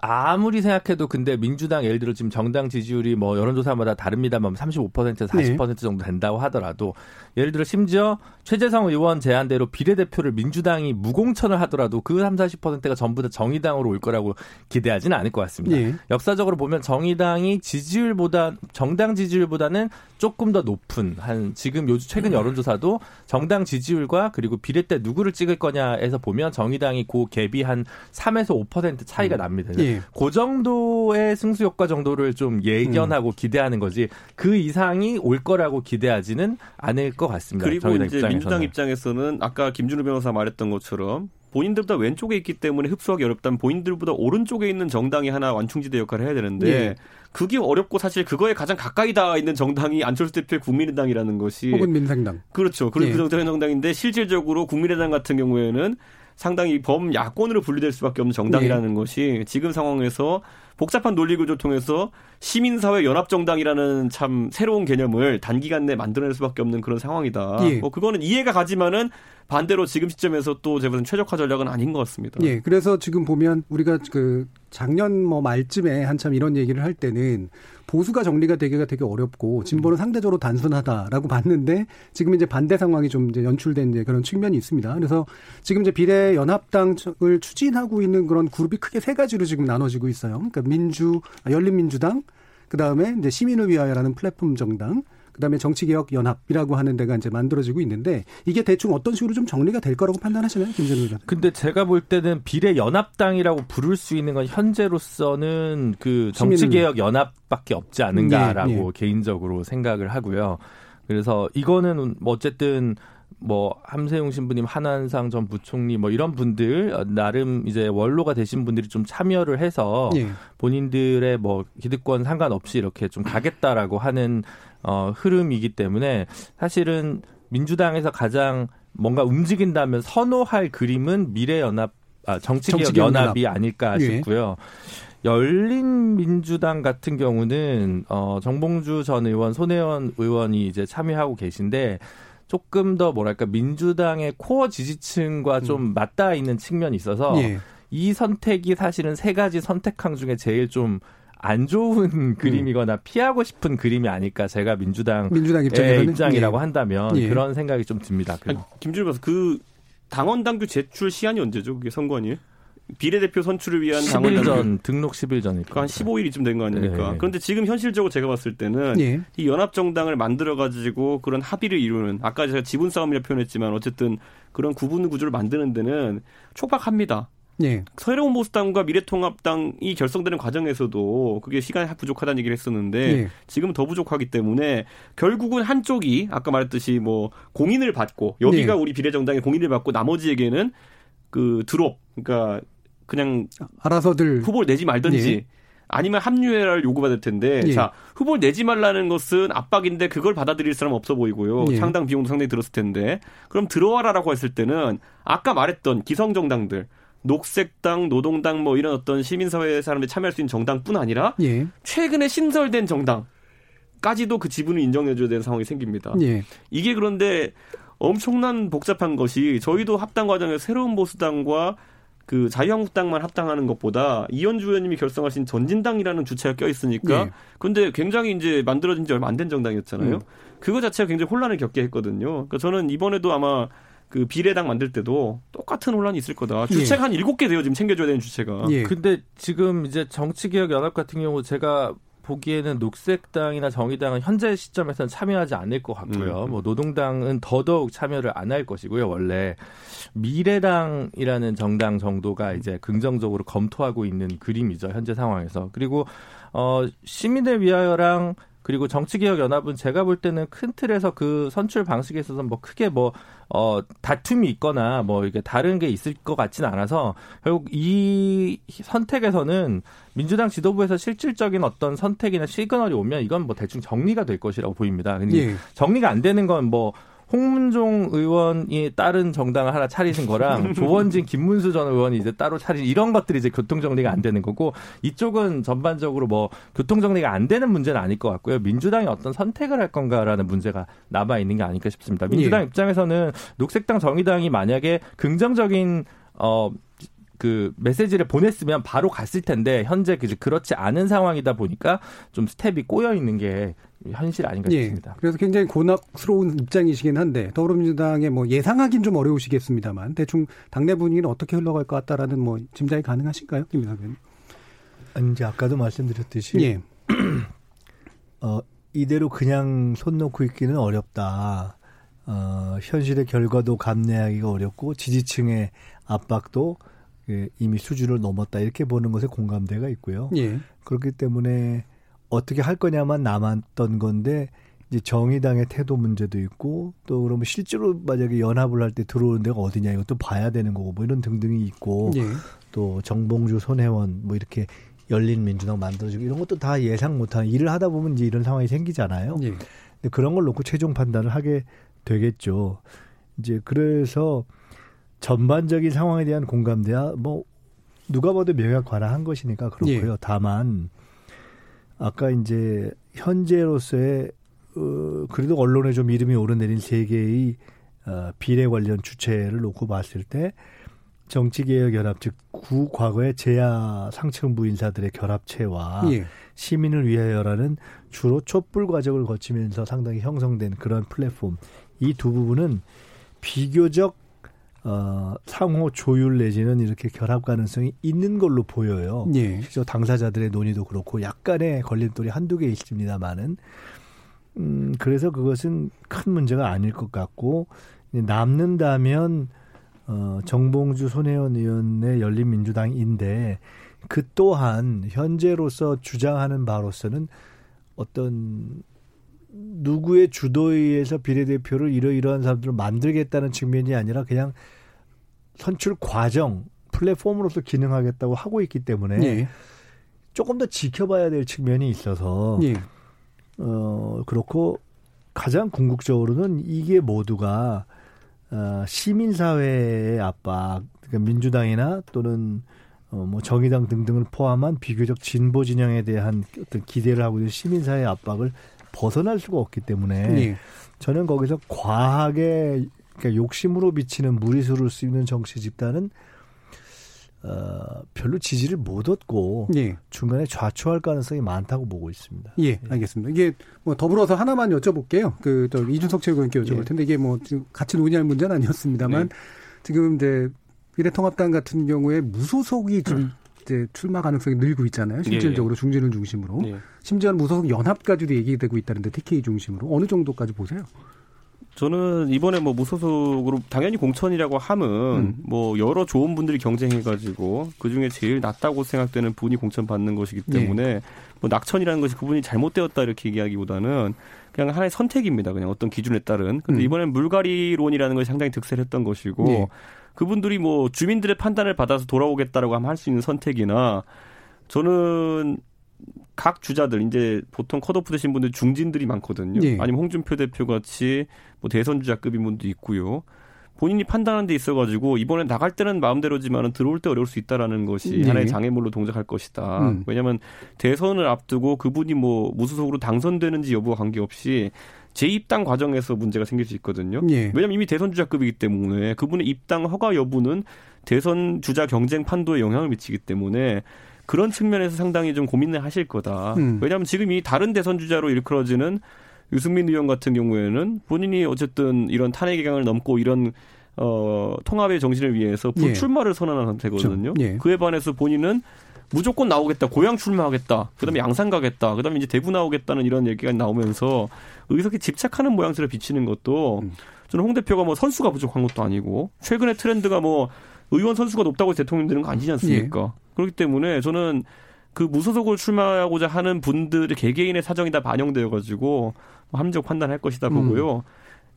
F: 아무리 생각해도 근데 민주당 예를 들어 지금 정당 지지율이 뭐 여론조사마다 다릅니다만 35%에서 40% 네. 정도 된다고 하더라도 예를 들어 심지어 최재성 의원 제안대로 비례대표를 민주당이 무공천을 하더라도 그 3, 40%가 전부 다 정의당으로 올 거라고 기대하지는 않을 것 같습니다. 네. 역사적으로 보면 정의당이 지지율보다 정당 지지율보다는 조금 더 높은 한 지금 요즘 최근 여론조사도 정당 지지율과 그리고 비례 때 누구를 찍을 거냐에서 보면 정의당이 고 갭이 한 3에서 5% 차이가 음. 납니다. 예. 그 정도의 승수 효과 정도를 좀 예견하고 음. 기대하는 거지 그 이상이 올 거라고 기대하지는 않을 것 같습니다.
E: 그리고 이제 입장에서는. 민주당 입장에서는 아까 김준우 변호사 말했던 것처럼 본인들보다 왼쪽에 있기 때문에 흡수하기 어렵다면 본인들보다 오른쪽에 있는 정당이 하나 완충지대 역할을 해야 되는데 네. 그게 어렵고 사실 그거에 가장 가까이 다 있는 정당이 안철수 대표의 국민의당이라는 것이
B: 혹은 민생당
E: 그렇죠. 그런 네. 그 정도의 정당인데 실질적으로 국민의당 같은 경우에는 상당히 범야권으로 분류될 수밖에 없는 정당이라는 네. 것이 지금 상황에서 복잡한 논리 구조를 통해서 시민사회 연합정당이라는 참 새로운 개념을 단기간 내에 만들어낼 수밖에 없는 그런 상황이다. 예. 뭐 그거는 이해가 가지만은 반대로 지금 시점에서 또 제보는 최적화 전략은 아닌 것 같습니다.
B: 예. 그래서 지금 보면 우리가 그 작년 뭐 말쯤에 한참 이런 얘기를 할 때는 보수가 정리가 되기가 되게 어렵고 진보는 상대적으로 단순하다라고 봤는데 지금 이제 반대 상황이 좀 이제 연출된 이제 그런 측면이 있습니다. 그래서 지금 이제 비례 연합당을 추진하고 있는 그런 그룹이 크게 세 가지로 지금 나눠지고 있어요. 그러니까 민주 아, 열린민주당 그다음에 이제 시민을 위하여라는 플랫폼 정당 그다음에 정치개혁 연합이라고 하는 데가 이제 만들어지고 있는데 이게 대충 어떤 식으로 좀 정리가 될 거라고 판단하시나요, 김재현 의원?
F: 근데 제가 볼 때는 비례 연합당이라고 부를 수 있는 건 현재로서는 그 정치개혁 연합밖에 없지 않은가라고 예, 예. 개인적으로 생각을 하고요. 그래서 이거는 뭐 어쨌든 뭐 함세웅 신부님, 한한상 전 부총리 뭐 이런 분들 나름 이제 원로가 되신 분들이 좀 참여를 해서 예. 본인들의 뭐 기득권 상관없이 이렇게 좀 가겠다라고 하는 어 흐름이기 때문에 사실은 민주당에서 가장 뭔가 움직인다면 선호할 그림은 미래연합 아 정치개혁 연합이 아닐까 예. 싶고요. 예. 열린민주당 같은 경우는 어 정봉주 전 의원, 손혜원 의원이 이제 참여하고 계신데 조금 더 뭐랄까 민주당의 코어 지지층과 음. 좀 맞닿아 있는 측면이 있어서 예. 이 선택이 사실은 세 가지 선택항 중에 제일 좀 안 좋은 음. 그림이거나 피하고 싶은 그림이 아닐까 제가 민주당 민주당 입장이라고 예. 한다면 예. 그런 생각이 좀 듭니다.
E: 김준일 그 당원 당규 제출 시한이 언제죠? 그게 선관위? 비례대표 선출을 위한
F: 10일 전 등록 10일 전이니까
E: 그러니까 한 15일이쯤 된 거 아닙니까? 네. 그런데 지금 현실적으로 제가 봤을 때는 네. 이 연합 정당을 만들어 가지고 그런 합의를 이루는 아까 제가 지분 싸움이라 표현했지만 어쨌든 그런 구분 구조를 만드는 데는 촉박합니다. 예. 새로운 보수당과 미래통합당이 결성되는 과정에서도 그게 시간이 부족하다는 얘기를 했었는데 예. 지금 더 부족하기 때문에 결국은 한쪽이 아까 말했듯이 뭐 공인을 받고 여기가 예. 우리 비례정당의 공인을 받고 나머지에게는 그 드롭 그러니까 그냥
B: 알아서들
E: 후보를 내지 말든지 예. 아니면 합류해라를 요구받을 텐데 예. 자 후보를 내지 말라는 것은 압박인데 그걸 받아들일 사람 없어 보이고요 예. 상당 비용도 상당히 들었을 텐데 그럼 들어와라라고 했을 때는 아까 말했던 기성 정당들 녹색당, 노동당 뭐 이런 어떤 시민사회 사람들이 참여할 수 있는 정당뿐 아니라 예. 최근에 신설된 정당까지도 그 지분을 인정해줘야 되는 상황이 생깁니다. 예. 이게 그런데 엄청난 복잡한 것이 저희도 합당 과정에 새로운 보수당과 그 자유한국당만 합당하는 것보다 이현주 의원님이 결성하신 전진당이라는 주체가 껴 있으니까 네. 근데 굉장히 이제 만들어진 지 얼마 안 된 정당이었잖아요. 음. 그거 자체가 굉장히 혼란을 겪게 했거든요. 그러니까 저는 이번에도 아마 그 비례당 만들 때도 똑같은 혼란이 있을 거다. 주체가 예. 한 일곱 개 돼요. 지금 챙겨줘야 되는 주체가.
F: 예. 근데 지금 이제 정치개혁 연합 같은 경우 제가 보기에는 녹색당이나 정의당은 현재 시점에서는 참여하지 않을 것 같고요. 음. 뭐 노동당은 더더욱 참여를 안 할 것이고요. 원래 미래당이라는 정당 정도가 이제 긍정적으로 검토하고 있는 그림이죠. 현재 상황에서. 그리고 어 시민을 위하여랑 그리고 정치개혁연합은 제가 볼 때는 큰 틀에서 그 선출 방식에 있어서 뭐 크게 뭐, 어, 다툼이 있거나 뭐 이게 다른 게 있을 것 같지는 않아서 결국 이 선택에서는 민주당 지도부에서 실질적인 어떤 선택이나 시그널이 오면 이건 뭐 대충 정리가 될 것이라고 보입니다. 근데 예. 정리가 안 되는 건뭐 홍문종 의원이 다른 정당을 하나 차리신 거랑 <laughs> 조원진, 김문수 전 의원이 이제 따로 차린 이런 것들이 이제 교통정리가 안 되는 거고 이쪽은 전반적으로 뭐 교통정리가 안 되는 문제는 아닐 것 같고요. 민주당이 어떤 선택을 할 건가라는 문제가 남아 있는 게 아닐까 싶습니다. 민주당 예. 입장에서는 녹색당, 정의당이 만약에 긍정적인 어, 그 메시지를 보냈으면 바로 갔을 텐데 현재 그렇지 않은 상황이다 보니까 좀 스텝이 꼬여 있는 게 현실 아닌가 예. 싶습니다.
B: 그래서 굉장히 고낙스러운 입장이시긴 한데 더불어민주당의 뭐 예상하기는 좀 어려우시겠습니다만 대충 당내 분위기는 어떻게 흘러갈 것 같다라는 뭐 짐작이 가능하신가요, 김민석 의원님?
D: 이제 아까도 말씀드렸듯이 예. <clears throat> 어, 이대로 그냥 손 놓고 있기는 어렵다. 어, 현실의 결과도 감내하기가 어렵고 지지층의 압박도 예, 이미 수준을 넘었다 이렇게 보는 것에 공감대가 있고요. 예. 그렇기 때문에 어떻게 할 거냐만 남았던 건데 이제 정의당의 태도 문제도 있고 또 그러면 실제로 만약에 연합을 할 때 들어오는 데가 어디냐 이것도 봐야 되는 거고 뭐 이런 등등이 있고 예. 또 정봉주 손혜원 뭐 이렇게 열린 민주당 만들어지고 이런 것도 다 예상 못한 일을 하다 보면 이제 이런 상황이 생기잖아요. 예. 근데 그런 걸 놓고 최종 판단을 하게 되겠죠. 이제 그래서 전반적인 상황에 대한 공감대야 뭐 누가 봐도 명예가 관화한 것이니까 그렇고요. 예. 다만 아까 이제 현재로서의 어, 그래도 언론에 좀 이름이 오르내린 세 개의 어, 비례 관련 주체를 놓고 봤을 때 정치개혁연합 즉 구 과거의 제야 상층부 인사들의 결합체와 예. 시민을 위하여라는 주로 촛불 과정을 거치면서 상당히 형성된 그런 플랫폼 이 두 부분은 비교적 어, 상호 조율 내지는 이렇게 결합 가능성이 있는 걸로 보여요. 예. 실제 당사자들의 논의도 그렇고 약간의 걸림돌이 한두 개 있습니다만은 음, 그래서 그것은 큰 문제가 아닐 것 같고 남는다면 어, 정봉주 손혜원 의원의 열린민주당인데 그 또한 현재로서 주장하는 바로서는 어떤 누구의 주도에 의해서 비례대표를 이러이러한 사람들을 만들겠다는 측면이 아니라 그냥 선출 과정 플랫폼으로서 기능하겠다고 하고 있기 때문에 네. 조금 더 지켜봐야 될 측면이 있어서 네. 어 그렇고 가장 궁극적으로는 이게 모두가 어 시민사회의 압박 그러니까 민주당이나 또는 어 뭐 정의당 등등을 포함한 비교적 진보 진영에 대한 어떤 기대를 하고 있는 시민사회 압박을 벗어날 수가 없기 때문에 네. 저는 거기서 과하게 그러니까 욕심으로 비치는 무리수를 쓰는 정치 집단은 어, 별로 지지를 못 얻고 예. 중간에 좌초할 가능성이 많다고 보고 있습니다.
B: 예, 알겠습니다. 이게 뭐 더불어서 하나만 여쭤볼게요. 그또 이준석 최고위원께 여쭤볼 예. 텐데 이게 뭐 지금 같이 논의할 문제는 아니었습니다만 네. 지금 이제 미래통합당 같은 경우에 무소속이 좀 음. <clears throat> 이제 출마 가능성이 늘고 있잖아요. 실질적으로 예, 예. 중진을 중심으로. 예. 심지어는 무소속 연합까지도 얘기되고 있다는데 TK 중심으로 어느 정도까지 보세요?
E: 저는 이번에 뭐 무소속으로 당연히 공천이라고 함은 음. 뭐 여러 좋은 분들이 경쟁해가지고 그 중에 제일 낫다고 생각되는 분이 공천 받는 것이기 때문에 네. 뭐 낙천이라는 것이 그분이 잘못되었다 이렇게 얘기하기보다는 그냥 하나의 선택입니다. 그냥 어떤 기준에 따른. 근데 음. 이번엔 물갈이론이라는 것이 상당히 득세를 했던 것이고 네. 그분들이 뭐 주민들의 판단을 받아서 돌아오겠다라고 하면 할 수 있는 선택이나 저는 각 주자들 이제 보통 컷오프 되신 분들 중진들이 많거든요. 예. 아니면 홍준표 대표 같이 뭐 대선 주자급인 분도 있고요. 본인이 판단하는 데 있어 가지고 이번에 나갈 때는 마음대로지만은 들어올 때 어려울 수 있다라는 것이 예. 하나의 장애물로 동작할 것이다. 음. 왜냐하면 대선을 앞두고 그분이 뭐 무소속으로 당선되는지 여부와 관계없이 재입당 과정에서 문제가 생길 수 있거든요. 예. 왜냐하면 이미 대선 주자급이기 때문에 그분의 입당 허가 여부는 대선 주자 경쟁 판도에 영향을 미치기 때문에 그런 측면에서 상당히 좀 고민을 하실 거다. 음. 왜냐하면 지금 이 다른 대선 주자로 일컬어지는 유승민 의원 같은 경우에는 본인이 어쨌든 이런 탄핵 기강을 넘고 이런 어 통합의 정신을 위해서 예. 불출마를 예. 선언한 상태거든요. 그렇죠. 예. 그에 반해서 본인은 무조건 나오겠다. 고향 출마하겠다. 그다음에 양산 가겠다. 그다음에 이제 대구 나오겠다는 이런 얘기가 나오면서 의석에 집착하는 모양새를 비치는 것도 음. 저는 홍 대표가 뭐 선수가 부족한 것도 아니고 최근에 트렌드가 뭐 의원 선수가 높다고 대통령 되는 거 아니지 않습니까? 예. 그렇기 때문에 저는 그 무소속을 출마하고자 하는 분들의 개개인의 사정이 다 반영되어 가지고 뭐 함정 판단할 것이다 보고요. 음.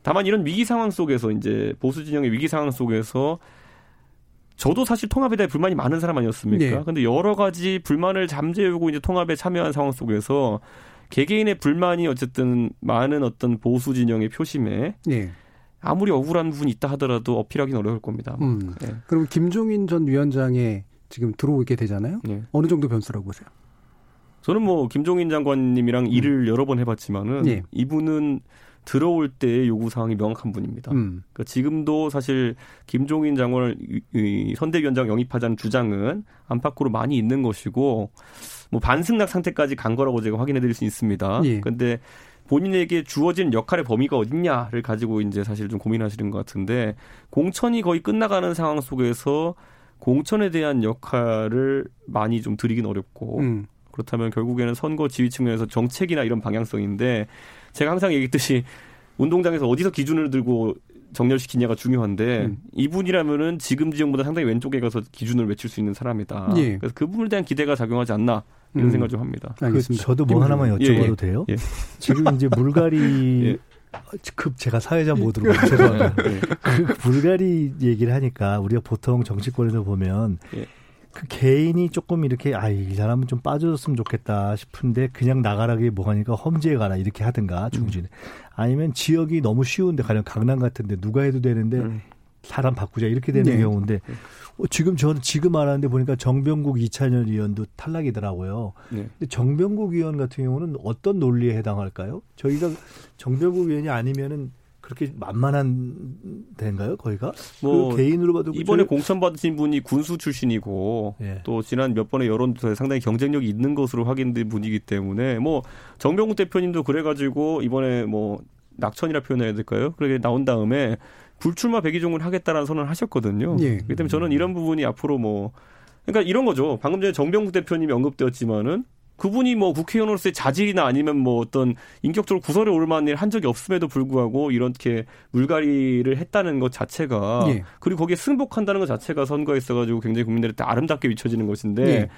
E: 다만 이런 위기 상황 속에서 이제 보수 진영의 위기 상황 속에서 저도 사실 통합에 대해 불만이 많은 사람 아니었습니까? 네. 근데 여러 가지 불만을 잠재우고 이제 통합에 참여한 상황 속에서 개개인의 불만이 어쨌든 많은 어떤 보수 진영의 표심에 네. 아무리 억울한 부분이 있다 하더라도 어필하기는 어려울 겁니다. 음.
B: 네. 그럼 김종인 전 위원장의 지금 들어오게 되잖아요. 네. 어느 정도 변수라고 보세요?
E: 저는 뭐 김종인 장관님이랑 음. 일을 여러 번 해봤지만은 네. 이분은 들어올 때 요구 사항이 명확한 분입니다. 음. 그러니까 지금도 사실 김종인 장관을 선대위원장 영입하자는 주장은 안팎으로 많이 있는 것이고 뭐 반승낙 상태까지 간 거라고 제가 확인해 드릴 수 있습니다. 예. 근데 본인에게 주어진 역할의 범위가 어딨냐를 가지고 이제 사실 좀 고민하시는 것 같은데 공천이 거의 끝나가는 상황 속에서 공천에 대한 역할을 많이 좀 드리긴 어렵고 음. 그렇다면 결국에는 선거 지휘 측면에서 정책이나 이런 방향성인데 제가 항상 얘기했듯이 운동장에서 어디서 기준을 들고 정렬시키냐가 중요한데 음. 이분이라면은 지금 지형보다 상당히 왼쪽에 가서 기준을 외칠 수 있는 사람이다. 예. 그래서 그 부분에 대한 기대가 작용하지 않나 이런 음. 생각 좀 합니다.
D: 알겠습니다. 그 저도 뭐 하나만 여쭤봐도 예, 예. 돼요? 예. 지금 이제 물갈이 <laughs> 예. 급 제가 사회자 모드로 죄송합니다. 예. 그 물갈이 얘기를 하니까 우리가 보통 정치권에서 보면 예. 그 개인이 조금 이렇게 아 이 사람은 좀 빠져줬으면 좋겠다 싶은데 그냥 나가라기 뭐하니까 험지에 가라 이렇게 하든가 중진 음. 아니면 지역이 너무 쉬운데 가령 강남 같은데 누가 해도 되는데 음. 사람 바꾸자 이렇게 되는 네. 경우인데 어, 지금 저는 지금 알았는데 보니까 정병국 이찬열 의원도 탈락이더라고요. 네. 근데 정병국 의원 같은 경우는 어떤 논리에 해당할까요? 저희가 정병국 의원이 아니면은 그렇게 만만한 데인가요? 거기가? 뭐 그 개인으로 봐도
E: 이번에 저... 공천 받으신 분이 군수 출신이고 예. 또 지난 몇 번의 여론조사에 상당히 경쟁력이 있는 것으로 확인된 분이기 때문에 뭐 정병국 대표님도 그래가지고 이번에 뭐 낙천이라 표현해야 될까요? 그렇게 나온 다음에 불출마 백의종을 하겠다라는 선언을 하셨거든요. 예. 그렇기 때문에 저는 이런 부분이 앞으로 뭐 그러니까 이런 거죠. 방금 전에 정병국 대표님이 언급되었지만은 그분이 뭐 국회의원으로서의 자질이나 아니면 뭐 어떤 인격적으로 구설에 올 만한 일 한 적이 없음에도 불구하고 이렇게 물갈이를 했다는 것 자체가 예. 그리고 거기에 승복한다는 것 자체가 선거에 있어가지고 굉장히 국민들한테 아름답게 비춰지는 것인데 예.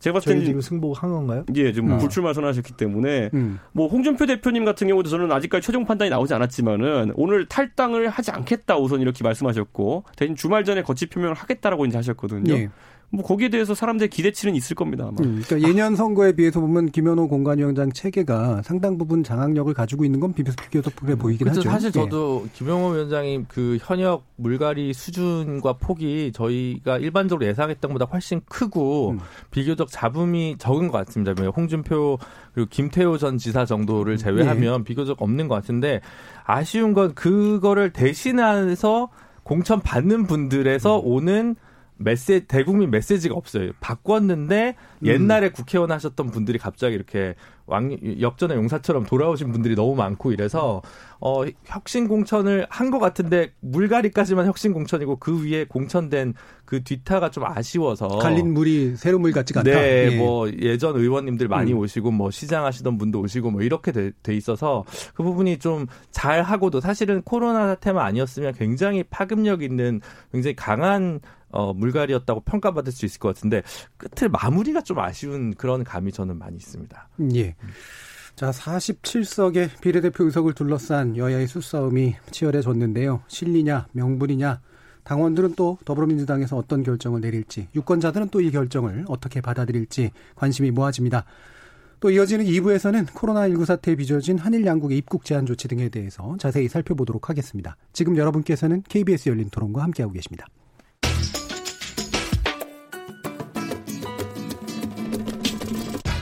D: 제가 봤을 때는 지금 승복 한 건가요?
E: 예, 지금 어. 불출마 선언하셨기 때문에 음. 뭐 홍준표 대표님 같은 경우도 저는 아직까지 최종 판단이 나오지 않았지만은 오늘 탈당을 하지 않겠다 우선 이렇게 말씀하셨고 대신 주말 전에 거취 표명을 하겠다라고 이제 하셨거든요. 예. 뭐 거기에 대해서 사람들의 기대치는 있을 겁니다. 아마.
B: 음, 그러니까 예년 선거에 비해서 보면 김현호 공관위원장 체계가 상당 부분 장악력을 가지고 있는 건 비교섭해 보이긴
F: 그렇죠.
B: 하죠.
F: 사실 저도 예. 김영호 위원장님 그 현역 물갈이 수준과 폭이 저희가 일반적으로 예상했던 것보다 훨씬 크고 음. 비교적 잡음이 적은 것 같습니다. 뭐 홍준표 그리고 김태호 전 지사 정도를 제외하면 예. 비교적 없는 것 같은데 아쉬운 건 그거를 대신해서 공천 받는 분들에서 음. 오는 메시 대국민 메시지가 없어요. 바꿨는데 음. 옛날에 음. 국회의원 하셨던 분들이 갑자기 이렇게 왕 역전의 용사처럼 돌아오신 분들이 너무 많고 이래서 어 혁신 공천을 한 것 같은데 물갈이까지만 혁신 공천이고 그 위에 공천된 그 뒤타가 좀 아쉬워서
B: 갈린 물이 새로운 물 같지가 않다.
F: 네, 예. 뭐 예전 의원님들 많이 음. 오시고 뭐 시장 하시던 분도 오시고 뭐 이렇게 돼, 돼 있어서 그 부분이 좀 잘 하고도 사실은 코로나 사태만 아니었으면 굉장히 파급력 있는 굉장히 강한 어, 물갈이였다고 평가받을 수 있을 것 같은데 끝을 마무리가 좀 아쉬운 그런 감이 저는 많이 있습니다.
B: 예. 자, 47석의 비례대표 의석을 둘러싼 여야의 수싸움이 치열해졌는데요. 실리냐, 명분이냐, 당원들은 또 더불어민주당에서 어떤 결정을 내릴지, 유권자들은 또 이 결정을 어떻게 받아들일지 관심이 모아집니다. 또 이어지는 2부에서는 코로나19 사태에 빚어진 한일 양국의 입국 제한 조치 등에 대해서 자세히 살펴보도록 하겠습니다. 지금 여러분께서는 KBS 열린 토론과 함께하고 계십니다.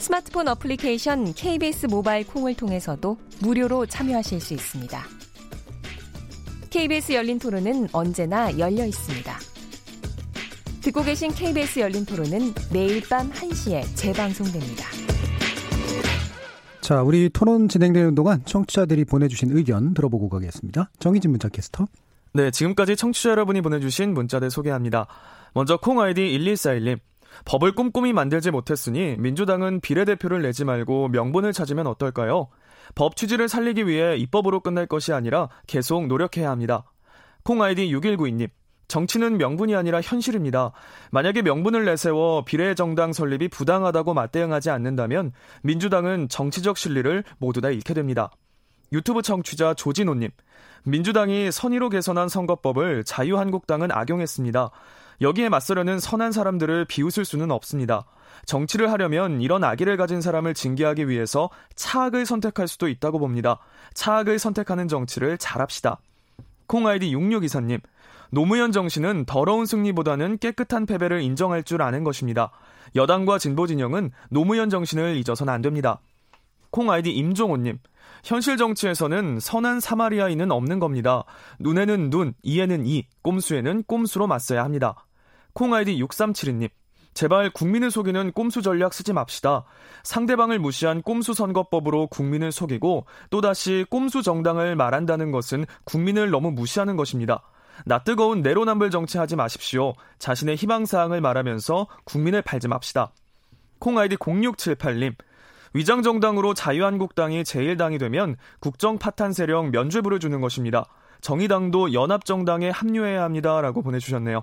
C: 스마트폰 어플리케이션 KBS 모바일 콩을 통해서도 무료로 참여하실 수 있습니다. KBS 열린 토론은 언제나 열려 있습니다. 듣고 계신 KBS 열린 토론은 매일 밤 1시에 재방송됩니다.
B: 자, 우리 토론 진행되는 동안 청취자들이 보내주신 의견 들어보고 가겠습니다. 정희진 문자 캐스터.
G: 네, 지금까지 청취자 여러분이 보내주신 문자들 소개합니다. 먼저 콩 아이디 1141님. 법을 꼼꼼히 만들지 못했으니 민주당은 비례대표를 내지 말고 명분을 찾으면 어떨까요? 법 취지를 살리기 위해 입법으로 끝날 것이 아니라 계속 노력해야 합니다. 콩 아이디 6192님. 정치는 명분이 아니라 현실입니다. 만약에 명분을 내세워 비례 정당 설립이 부당하다고 맞대응하지 않는다면 민주당은 정치적 실리를 모두 다 잃게 됩니다. 유튜브 청취자 조진호님. 민주당이 선의로 개선한 선거법을 자유한국당은 악용했습니다. 여기에 맞서려는 선한 사람들을 비웃을 수는 없습니다. 정치를 하려면 이런 악의를 가진 사람을 징계하기 위해서 차악을 선택할 수도 있다고 봅니다. 차악을 선택하는 정치를 잘합시다. 콩아이디 6624님. 노무현 정신은 더러운 승리보다는 깨끗한 패배를 인정할 줄 아는 것입니다. 여당과 진보 진영은 노무현 정신을 잊어서는 안 됩니다. 콩 아이디 임종호님. 현실 정치에서는 선한 사마리아인은 없는 겁니다. 눈에는 눈, 이에는 이, 꼼수에는 꼼수로 맞서야 합니다. 콩 아이디 6372님. 제발 국민을 속이는 꼼수 전략 쓰지 맙시다. 상대방을 무시한 꼼수 선거법으로 국민을 속이고 또다시 꼼수 정당을 말한다는 것은 국민을 너무 무시하는 것입니다. 낯뜨거운 내로남불 정치하지 마십시오. 자신의 희망사항을 말하면서 국민을 팔지 맙시다. 콩 아이디 0678님. 위장정당으로 자유한국당이 제1당이 되면 국정 파탄 세력 면죄부를 주는 것입니다. 정의당도 연합정당에 합류해야 합니다. 라고 보내주셨네요.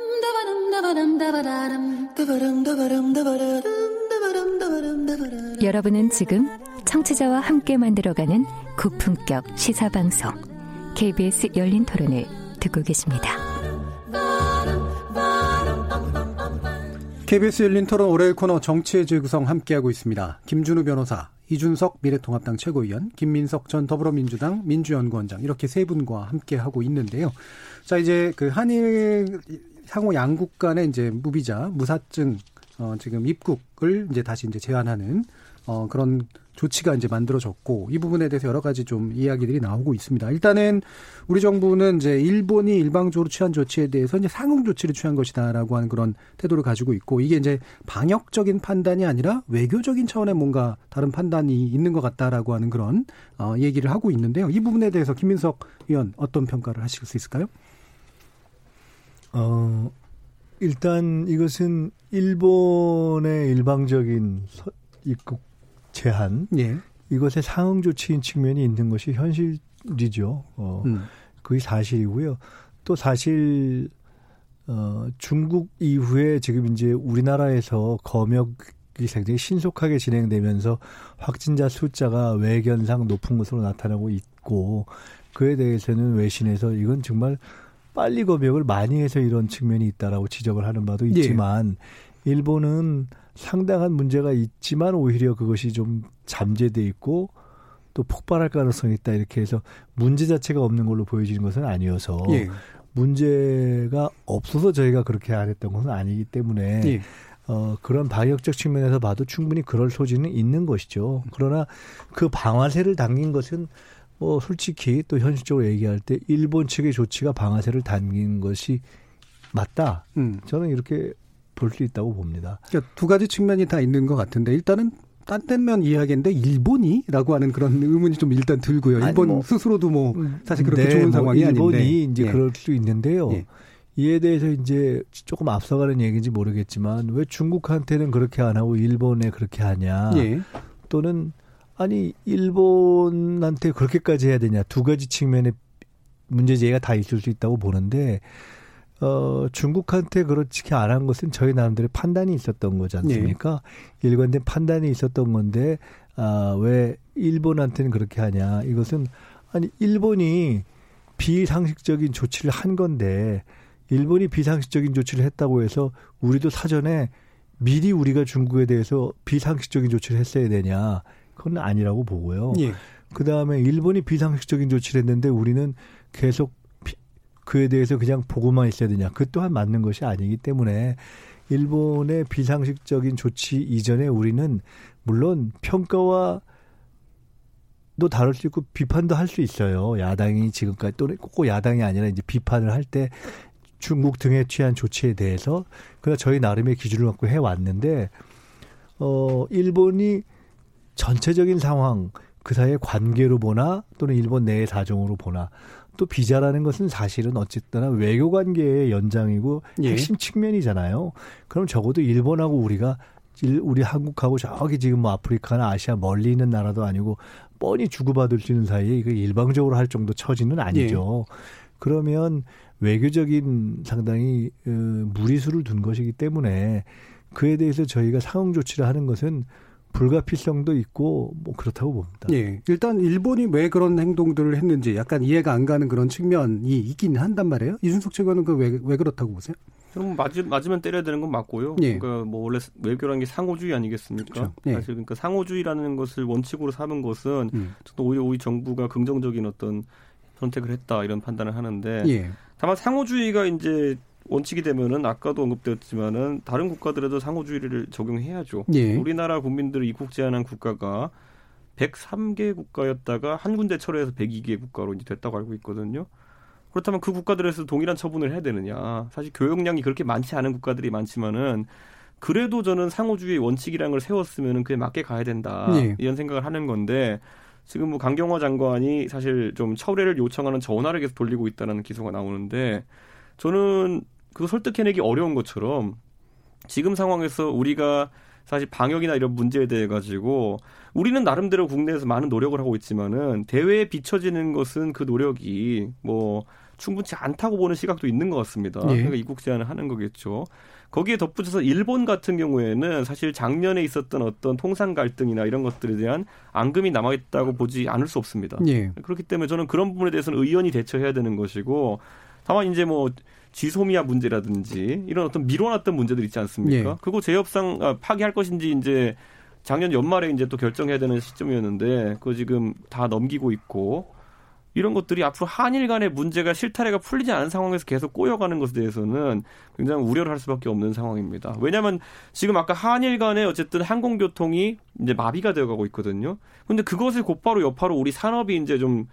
H: 여러분은 지금 청취자와 함께 만들어가는 고품격 시사방송 KBS 열린 토론을 듣고 계십니다.
B: KBS 열린 토론 월요일 코너 정치의 재구성 함께하고 있습니다. 김준우 변호사, 이준석 미래통합당 최고위원, 김민석 전 더불어민주당 민주연구원장 이렇게 세 분과 함께하고 있는데요. 자 이제 그 한일 상호 양국 간의 이제 무비자 무사증 어 지금 입국을 이제 다시 이제 제한하는 어 그런 조치가 이제 만들어졌고 이 부분에 대해서 여러 가지 좀 이야기들이 나오고 있습니다. 일단은 우리 정부는 이제 일본이 일방적으로 취한 조치에 대해서 이제 상응 조치를 취한 것이다라고 하는 그런 태도를 가지고 있고 이게 이제 방역적인 판단이 아니라 외교적인 차원의 뭔가 다른 판단이 있는 것 같다라고 하는 그런 어 얘기를 하고 있는데요. 이 부분에 대해서 김민석 의원 어떤 평가를 하실 수 있을까요?
D: 어 일단 이것은 일본의 일방적인 입국 제한 예. 이것의 상응 조치인 측면이 있는 것이 현실이죠. 어, 음. 그게 사실이고요. 또 사실 어, 중국 이후에 지금 이제 우리나라에서 검역이 굉장히 신속하게 진행되면서 확진자 숫자가 외견상 높은 것으로 나타나고 있고 그에 대해서는 외신에서 이건 정말 빨리 검역을 많이 해서 이런 측면이 있다라고 지적을 하는 바도 예. 있지만 예. 일본은 상당한 문제가 있지만 오히려 그것이 좀 잠재돼 있고 또 폭발할 가능성이 있다 이렇게 해서 문제 자체가 없는 걸로 보여지는 것은 아니어서 예. 문제가 없어서 저희가 그렇게 안 했던 것은 아니기 때문에 예. 어, 그런 방역적 측면에서 봐도 충분히 그럴 소지는 있는 것이죠. 그러나 그 방아쇠를 당긴 것은 뭐 솔직히 또 현실적으로 얘기할 때 일본 측의 조치가 방아쇠를 당긴 것이 맞다. 음. 저는 이렇게 볼 수 있다고 봅니다.
B: 그러니까 두 가지 측면이 다 있는 것 같은데 일단은 딴딴면 이야기인데 일본이라고 하는 그런 의문이 좀 일단 들고요. 일본 뭐, 스스로도 뭐 음, 사실 그렇게 네, 좋은 뭐 상황이
D: 일본이
B: 아닌데.
D: 이제 예. 그럴 수 있는데요. 예. 이에 대해서 이제 조금 앞서가는 얘기인지 모르겠지만 왜 중국한테는 그렇게 안 하고 일본에 그렇게 하냐. 예. 또는 아니 일본한테 그렇게까지 해야 되냐. 두 가지 측면의 문제 제기가 다 있을 수 있다고 보는데 어, 중국한테 그렇게 안한 것은 저희 나름대로 판단이 있었던 거지 않습니까? 네. 일관된 판단이 있었던 건데, 아, 왜 일본한테는 그렇게 하냐. 이것은, 아니, 일본이 비상식적인 조치를 한 건데, 일본이 비상식적인 조치를 했다고 해서 우리도 사전에 미리 우리가 중국에 대해서 비상식적인 조치를 했어야 되냐. 그건 아니라고 보고요. 예. 그 다음에 일본이 비상식적인 조치를 했는데 우리는 계속 그에 대해서 그냥 보고만 있어야 되냐. 그 또한 맞는 것이 아니기 때문에 일본의 비상식적인 조치 이전에 우리는 물론 평가와 도 다룰 수 있고 비판도 할 수 있어요. 야당이 지금까지 또는 꼭 야당이 아니라 이제 비판을 할 때 중국 등에 취한 조치에 대해서 그러나 저희 나름의 기준을 갖고 해 왔는데 어 일본이 전체적인 상황 그 사이의 관계로 보나 또는 일본 내의 사정으로 보나 또 비자라는 것은 사실은 어쨌거나 외교 관계의 연장이고 예. 핵심 측면이잖아요. 그럼 적어도 일본하고 우리가 우리 한국하고 저기 지금 뭐 아프리카나 아시아 멀리 있는 나라도 아니고 뻔히 주고받을 수 있는 사이에 이거 일방적으로 할 정도 처지는 아니죠. 예. 그러면 외교적인 상당히 어, 무리수를 둔 것이기 때문에 그에 대해서 저희가 상응 조치를 하는 것은 불가피성도 있고 뭐 그렇다고 봅니다.
B: 예. 일단 일본이 왜 그런 행동들을 했는지 약간 이해가 안 가는 그런 측면이 있긴 한단 말이에요. 이준석 최고는 그왜왜 왜 그렇다고 보세요?
E: 그럼 맞으, 맞으면 때려야 되는 건 맞고요. 예. 그러니까 뭐 원래 외교라는 게 상호주의 아니겠습니까? 그렇죠. 예. 사실 그러니까 상호주의라는 것을 원칙으로 삼은 것은 음. 저도 오히려 우리 정부가 긍정적인 어떤 선택을 했다 이런 판단을 하는데 예. 다만 상호주의가 이제 원칙이 되면은 아까도 언급되었지만은 다른 국가들에도 상호주의를 적용해야죠. 예. 우리나라 국민들을 입국 제한한 국가가 103개 국가였다가 한 군데 철회해서 102개 국가로 이제 됐다고 알고 있거든요. 그렇다면 그 국가들에서 동일한 처분을 해야 되느냐? 사실 교역량이 그렇게 많지 않은 국가들이 많지만은 그래도 저는 상호주의 원칙이라는 걸 세웠으면은 그에 맞게 가야 된다. 예. 이런 생각을 하는 건데 지금 뭐 강경화 장관이 사실 좀 철회를 요청하는 전화를 계속 돌리고 있다는 기소가 나오는데 저는 그거 설득해내기 어려운 것처럼 지금 상황에서 우리가 사실 방역이나 이런 문제에 대해 가지고 우리는 나름대로 국내에서 많은 노력을 하고 있지만은 대회에 비춰지는 것은 그 노력이 뭐 충분치 않다고 보는 시각도 있는 것 같습니다. 예. 그러니까 입국 제한을 하는 거겠죠. 거기에 덧붙여서 일본 같은 경우에는 사실 작년에 있었던 어떤 통상 갈등이나 이런 것들에 대한 앙금이 남아있다고 보지 않을 수 없습니다. 예. 그렇기 때문에 저는 그런 부분에 대해서는 의원이 대처해야 되는 것이고 다만 이제 뭐 지소미아 문제라든지 이런 어떤 미뤄놨던 문제들 있지 않습니까? 예. 그거 재협상 아, 파기할 것인지 이제 작년 연말에 이제 또 결정해야 되는 시점이었는데 그거 지금 다 넘기고 있고 이런 것들이 앞으로 한일 간의 문제가 실타래가 풀리지 않은 상황에서 계속 꼬여가는 것에 대해서는 굉장히 우려를 할 수밖에 없는 상황입니다. 왜냐하면 지금 아까 한일 간의 어쨌든 항공교통이 이제 마비가 되어가고 있거든요. 근데 그것을 곧바로 여파로 우리 산업이 이제 좀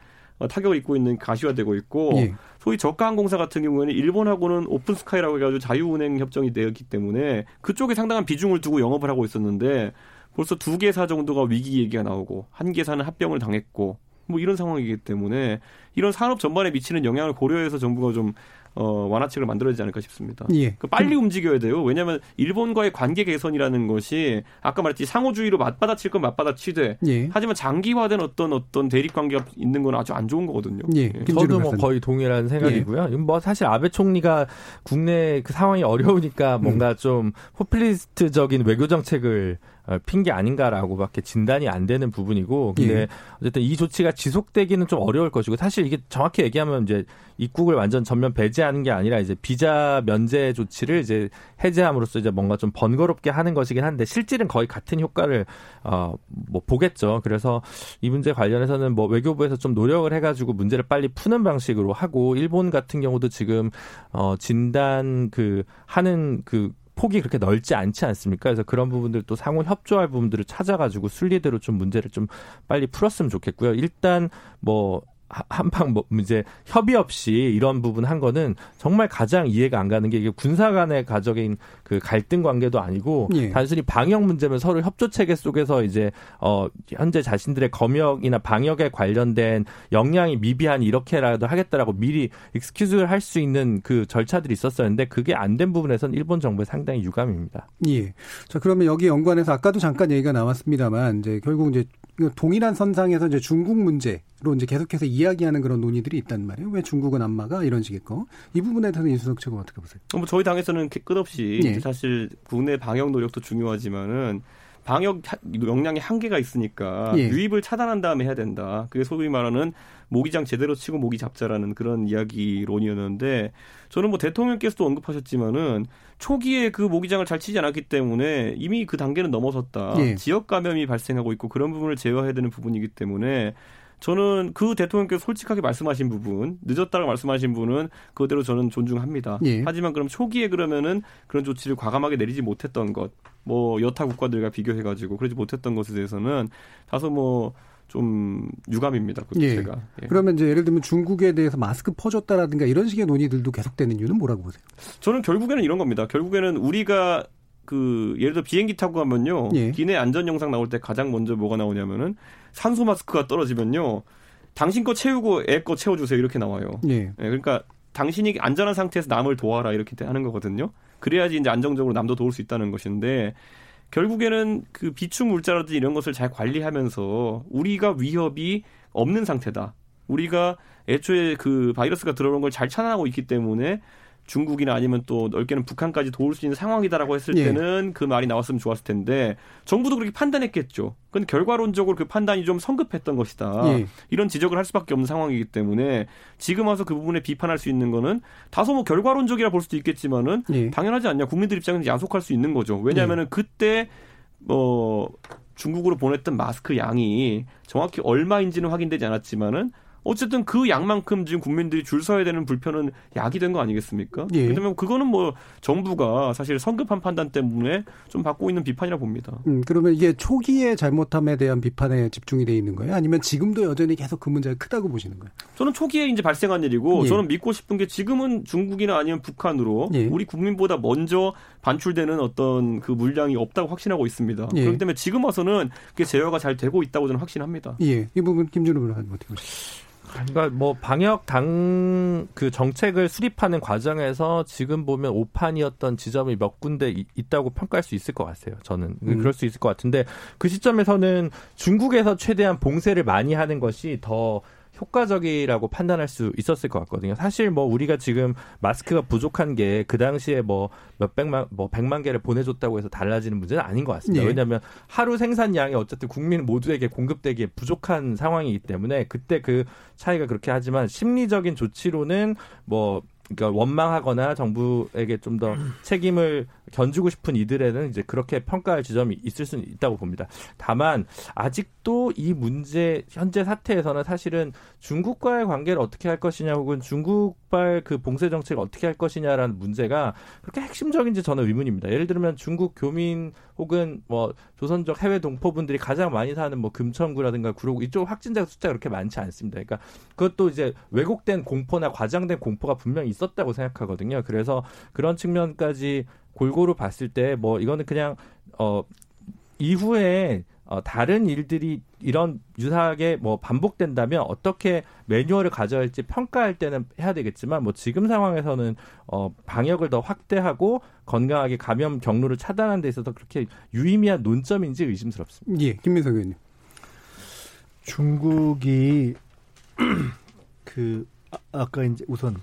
E: 타격을 입고 있는 가시화되고 있고 예. 소위 저가 항공사 같은 경우에는 일본하고는 오픈 스카이라고 해가지고 자유운행 협정이 되었기 때문에 그쪽에 상당한 비중을 두고 영업을 하고 있었는데 벌써 두 개사 정도가 위기 얘기가 나오고 한 개사는 합병을 당했고 뭐 이런 상황이기 때문에 이런 산업 전반에 미치는 영향을 고려해서 정부가 좀 어, 완화책을 만들어야 되지 않을까 싶습니다. 예. 그 빨리 움직여야 돼요. 왜냐하면 일본과의 관계 개선이라는 것이 아까 말했지 상호주의로 맞받아칠 건 맞받아치되 예. 하지만 장기화된 어떤 어떤 대립 관계가 있는 건 아주 안 좋은 거거든요.
F: 예. 예. 저도 뭐 거의 동일한 생각이고요. 예. 뭐 사실 아베 총리가 국내 그 상황이 어려우니까 뭔가 음. 좀 포퓰리스트적인 외교 정책을 어, 핑계 아닌가라고밖에 진단이 안 되는 부분이고 근데 예. 어쨌든 이 조치가 지속되기는 좀 어려울 것이고 사실 이게 정확히 얘기하면 이제 입국을 완전 전면 배제하는 게 아니라 이제 비자 면제 조치를 이제 해제함으로써 이제 뭔가 좀 번거롭게 하는 것이긴 한데 실질은 거의 같은 효과를 어뭐 보겠죠. 그래서 이 문제 관련해서는 뭐 외교부에서 좀 노력을 해가지고 문제를 빨리 푸는 방식으로 하고 일본 같은 경우도 지금 어 진단 그 하는 그 폭이 그렇게 넓지 않지 않습니까? 그래서 그런 부분들 또 상호 협조할 부분들을 찾아가지고 순리대로 좀 문제를 좀 빨리 풀었으면 좋겠고요. 일단 뭐 한방 뭐 이제 협의 없이 이런 부분 한 거는 정말 가장 이해가 안 가는 게 이게 군사 간의 가적인 그 갈등 관계도 아니고 예. 단순히 방역 문제면 서로 협조 체계 속에서 이제 어 현재 자신들의 검역이나 방역에 관련된 역량이 미비한 이렇게라도 하겠다라고 미리 익스큐즈를 할 수 있는 그 절차들이 있었었는데 그게 안 된 부분에서는 일본 정부에 상당히 유감입니다.
B: 예. 자 그러면 여기 연관해서 아까도 잠깐 얘기가 나왔습니다만 이제 결국 이제 그 동일한 선상에서 이제 중국 문제로 이제 계속해서 이야기하는 그런 논의들이 있단 말이에요. 왜 중국은 안 막아? 이런 식의 거. 이 부분에 대해서 인수석 측은 어떻게 보세요?
E: 뭐 저희 당에서는 끝없이 예. 사실 국내 방역 노력도 중요하지만은 방역 역량이 한계가 있으니까 예. 유입을 차단한 다음에 해야 된다. 그게 소위 말하는 모기장 제대로 치고 모기 잡자라는 그런 이야기론이었는데 저는 뭐 대통령께서도 언급하셨지만은 초기에 그 모기장을 잘 치지 않았기 때문에 이미 그 단계는 넘어섰다. 예. 지역 감염이 발생하고 있고 그런 부분을 제어해야 되는 부분이기 때문에 저는 그 대통령께서 솔직하게 말씀하신 부분, 늦었다고 말씀하신 분은 그대로 저는 존중합니다. 예. 하지만 그럼 초기에 그러면은 그런 조치를 과감하게 내리지 못했던 것, 뭐 여타 국가들과 비교해가지고 그러지 못했던 것에 대해서는 다소 뭐 좀 유감입니다. 그 예. 제가.
B: 예. 그러면 이제 예를 들면 중국에 대해서 마스크 퍼줬다라든가 이런 식의 논의들도 계속되는 이유는 뭐라고 보세요?
E: 저는 결국에는 이런 겁니다. 결국에는 우리가 그 예를 들어 비행기 타고 가면요. 예. 기내 안전 영상 나올 때 가장 먼저 뭐가 나오냐면은 산소 마스크가 떨어지면요. 당신 거 채우고 애 거 채워주세요 이렇게 나와요. 예. 예. 그러니까 당신이 안전한 상태에서 남을 도와라 이렇게 하는 거거든요. 그래야지 이제 안정적으로 남도 도울 수 있다는 것인데 결국에는 그 비축 물자라든지 이런 것을 잘 관리하면서 우리가 위협이 없는 상태다. 우리가 애초에 그 바이러스가 들어오는 걸 잘 차단하고 있기 때문에 중국이나 아니면 또 넓게는 북한까지 도울 수 있는 상황이다라고 했을 예. 때는 그 말이 나왔으면 좋았을 텐데 정부도 그렇게 판단했겠죠. 근데 결과론적으로 그 판단이 좀 성급했던 것이다. 예. 이런 지적을 할 수밖에 없는 상황이기 때문에 지금 와서 그 부분에 비판할 수 있는 거는 다소 뭐 결과론적이라 볼 수도 있겠지만은 예. 당연하지 않냐. 국민들 입장에서 야속할 수 있는 거죠. 왜냐하면은 예. 그때 뭐 중국으로 보냈던 마스크 양이 정확히 얼마인지는 확인되지 않았지만은 어쨌든 그 양만큼 지금 국민들이 줄 서야 되는 불편은 약이 된 거 아니겠습니까? 예. 그러면 그거는 뭐 정부가 사실 성급한 판단 때문에 좀 받고 있는 비판이라 봅니다.
B: 음, 그러면 이게 초기의 잘못함에 대한 비판에 집중이 돼 있는 거예요? 아니면 지금도 여전히 계속 그 문제가 크다고 보시는 거예요?
E: 저는 초기에 이제 발생한 일이고 예. 저는 믿고 싶은 게 지금은 중국이나 아니면 북한으로 예. 우리 국민보다 먼저 반출되는 어떤 그 물량이 없다고 확신하고 있습니다. 예. 그렇기 때문에 지금 와서는 그게 제어가 잘 되고 있다고 저는 확신합니다.
B: 예, 이 부분 김준호 변호사님 어떻게 보십니까?
F: 그러니까 뭐 방역 당 그 정책을 수립하는 과정에서 지금 보면 오판이었던 지점이 몇 군데 있다고 평가할 수 있을 것 같아요. 저는 음. 그럴 수 있을 것 같은데 그 시점에서는 중국에서 최대한 봉쇄를 많이 하는 것이 더 효과적이라고 판단할 수 있었을 것 같거든요. 사실 뭐 우리가 지금 마스크가 부족한 게 그 당시에 뭐 몇백만 뭐 백만 개를 보내줬다고 해서 달라지는 문제는 아닌 것 같습니다. 예. 왜냐하면 하루 생산량이 어쨌든 국민 모두에게 공급되기에 부족한 상황이기 때문에 그때 그 차이가 그렇게 하지만 심리적인 조치로는 뭐 그러니까 원망하거나 정부에게 좀 더 책임을 견주고 싶은 이들에는 이제 그렇게 평가할 지점이 있을 수는 있다고 봅니다. 다만 아직도 이 문제 현재 사태에서는 사실은 중국과의 관계를 어떻게 할 것이냐 혹은 중국발 그 봉쇄 정책을 어떻게 할 것이냐라는 문제가 그렇게 핵심적인지 저는 의문입니다. 예를 들면 중국 교민 혹은 뭐 조선족 해외 동포분들이 가장 많이 사는 뭐 금천구라든가 구로구 이쪽 확진자 숫자가 그렇게 많지 않습니다. 그러니까 그것도 이제 왜곡된 공포나 과장된 공포가 분명히 있 었다고 생각하거든요. 그래서 그런 측면까지 골고루 봤을 때 뭐 이거는 그냥 어 이후에 어, 다른 일들이 이런 유사하게 뭐 반복된다면 어떻게 매뉴얼을 가져야 할지 평가할 때는 해야 되겠지만 뭐 지금 상황에서는 어, 방역을 더 확대하고 건강하게 감염 경로를 차단하는 데 있어서 그렇게 유의미한 논점인지 의심스럽습니다.
B: 예, 김민석 의원님.
D: 중국이 <clears throat> 그 아, 아까 이제 우선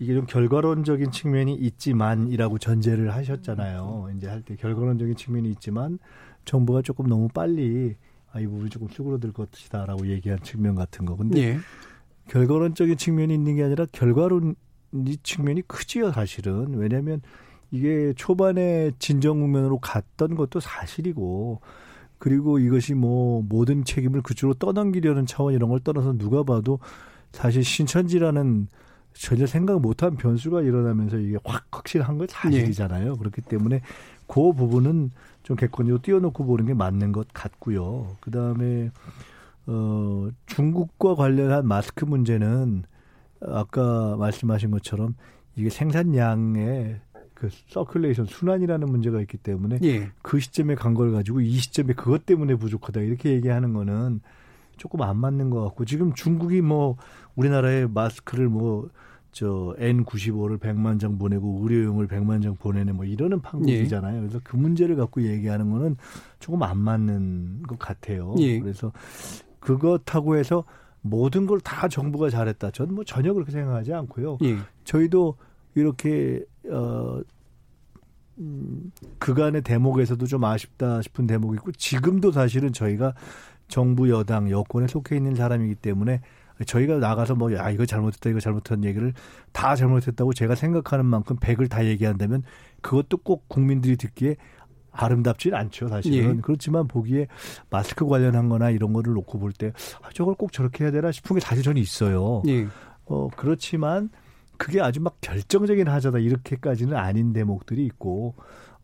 D: 이게 좀 결과론적인 측면이 있지만이라고 전제를 하셨잖아요. 이제 할 때 결과론적인 측면이 있지만 정부가 조금 너무 빨리 아, 이 부분이 조금 쭈그러들 것이다라고 얘기한 측면 같은 거. 근데 예. 결과론적인 측면이 있는 게 아니라 결과론 이 측면이 크지요, 사실은. 왜냐하면 이게 초반에 진정 국면으로 갔던 것도 사실이고 그리고 이것이 뭐 모든 책임을 그쪽으로 떠넘기려는 차원 이런 걸 떠나서 누가 봐도 사실 신천지라는 전혀 생각 못한 변수가 일어나면서 이게 확 확실한 건 사실이잖아요. 예. 그렇기 때문에 그 부분은 좀 객관적으로 띄워놓고 보는 게 맞는 것 같고요. 그 다음에 어 중국과 관련한 마스크 문제는 아까 말씀하신 것처럼 이게 생산량의 그 서큘레이션 순환이라는 문제가 있기 때문에 예. 그 시점에 간 걸 가지고 이 시점에 그것 때문에 부족하다 이렇게 얘기하는 거는 조금 안 맞는 것 같고 지금 중국이 뭐 우리나라에 마스크를 뭐 저 N95를 100만 장 보내고 의료용을 100만 장 보내는 뭐 이러는 판국이잖아요. 예. 그래서 그 문제를 갖고 얘기하는 거는 조금 안 맞는 것 같아요. 예. 그래서 그것하고 해서 모든 걸 다 정부가 잘했다. 저는 뭐 전혀 그렇게 생각하지 않고요. 예. 저희도 이렇게 어 음, 그간의 대목에서도 좀 아쉽다 싶은 대목이 있고 지금도 사실은 저희가 정부 여당 여권에 속해 있는 사람이기 때문에 저희가 나가서 뭐, 아, 이거 잘못했다, 이거 잘못한 얘기를 다 잘못했다고 제가 생각하는 만큼 백을 다 얘기한다면 그것도 꼭 국민들이 듣기에 아름답지는 않죠, 사실은. 예. 그렇지만 보기에 마스크 관련한 거나 이런 거를 놓고 볼 때, 아, 저걸 꼭 저렇게 해야 되나 싶은 게 사실 저는 있어요. 예. 어, 그렇지만 그게 아주 막 결정적인 하자다, 이렇게까지는 아닌 대목들이 있고,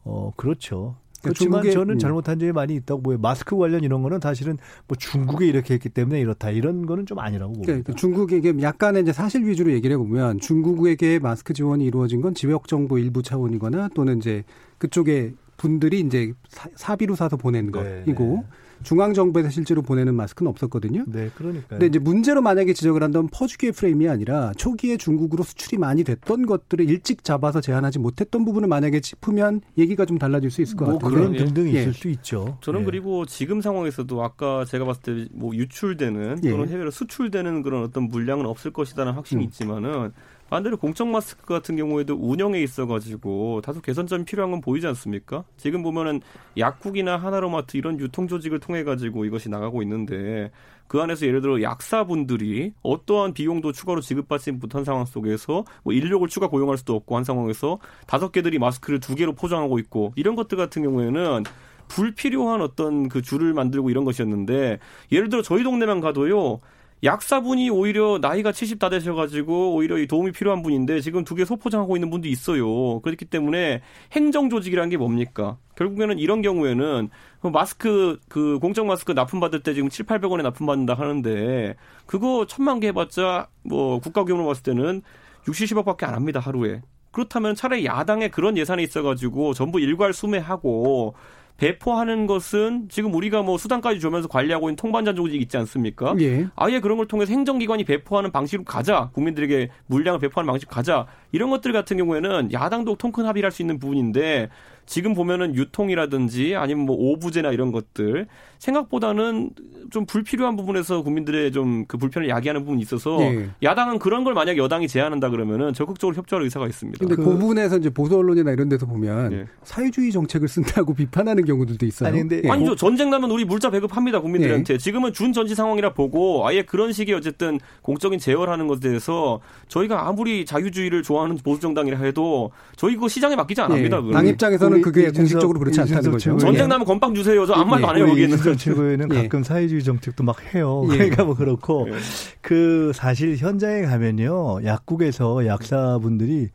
D: 어, 그렇죠. 그렇지만 중국의, 저는 음. 잘못한 점이 많이 있다고 보여요. 마스크 관련 이런 거는 사실은 뭐 중국에 이렇게 했기 때문에 이렇다 이런 거는 좀 아니라고 봅니다.
B: 그러니까 중국에게 약간의 이제 사실 위주로 얘기를 해보면 중국에게 마스크 지원이 이루어진 건 지역 정부 일부 차원이거나 또는 이제 그쪽에 분들이 이제 사비로 사서 보낸 네, 것이고 네. 중앙 정부에서 실제로 보내는 마스크는 없었거든요.
D: 네, 그러니까.
B: 근데 이제 문제로 만약에 지적을 한다면 퍼주기의 프레임이 아니라 초기에 중국으로 수출이 많이 됐던 것들을 일찍 잡아서 제한하지 못했던 부분을 만약에 짚으면 얘기가 좀 달라질 수 있을 것 뭐
D: 같아요. 그런 예. 등등 예. 있을 수 있죠.
E: 저는 예. 그리고 지금 상황에서도 아까 제가 봤을 때 뭐 유출되는 또는 예. 해외로 수출되는 그런 어떤 물량은 없을 것이다는 확신이 음. 있지만은 반대로 공적 마스크 같은 경우에도 운영에 있어가지고 다소 개선점이 필요한 건 보이지 않습니까? 지금 보면은 약국이나 하나로마트 이런 유통 조직을 통해 가지고 이것이 나가고 있는데 그 안에서 예를 들어 약사분들이 어떠한 비용도 추가로 지급받지 못한 상황 속에서 뭐 인력을 추가 고용할 수도 없고 한 상황에서 다섯 개들이 마스크를 두 개로 포장하고 있고 이런 것들 같은 경우에는 불필요한 어떤 그 줄을 만들고 이런 것이었는데 예를 들어 저희 동네만 가도요 약사분이 오히려 나이가 70 다 되셔가지고 오히려 이 도움이 필요한 분인데 지금 두 개 소포장하고 있는 분도 있어요. 그렇기 때문에 행정 조직이라는 게 뭡니까? 결국에는 이런 경우에는 그 마스크 그 공적 마스크 납품 받을 때 지금 7, 800원에 납품 받는다 하는데 그거 천만 개 해봤자 뭐 국가 규모로 봤을 때는 60, 70억밖에 안 합니다 하루에. 그렇다면 차라리 야당에 그런 예산이 있어가지고 전부 일괄 수매하고 배포하는 것은 지금 우리가 뭐 수단까지 주면서 관리하고 있는 통반전 조직 있지 않습니까? 예. 아예 그런 걸 통해서 행정기관이 배포하는 방식으로 가자. 국민들에게 물량을 배포하는 방식 가자. 이런 것들 같은 경우에는 야당도 통큰 합의를 할 수 있는 부분인데 지금 보면은 유통이라든지 아니면 뭐 오부제나 이런 것들 생각보다는 좀 불필요한 부분에서 국민들의 좀 그 불편을 야기하는 부분이 있어서 네. 야당은 그런 걸 만약 여당이 제안한다 그러면은 적극적으로 협조할 의사가 있습니다.
B: 근데 그, 그 부분에서 이제 보수 언론이나 이런 데서 보면 네. 사회주의 정책을 쓴다고 <laughs> 비판하는 경우들도 있어요.
E: 아니 근데 네. 아니죠. 전쟁 나면 우리 물자 배급합니다 국민들한테. 네. 지금은 준전지 상황이라 보고 아예 그런 식의 어쨌든 공적인 제어하는 것에 대해서 저희가 아무리 자유주의를 좋아하는 보수 정당이라 해도 저희 그거 시장에 맡기지 않습니다.
B: 네. 당 입장에서는 그게 공식적으로 그렇지 않다는 거죠.
E: 전쟁 나면 건빵 주세요. 저 아무 말도 안 해요 거기는.
D: 최고에는 <laughs> 예. 가끔 사회주의 정책도 막 해요. 예. 그러니까 뭐 그렇고 예. 그 사실 현장에 가면요 약국에서 약사분들이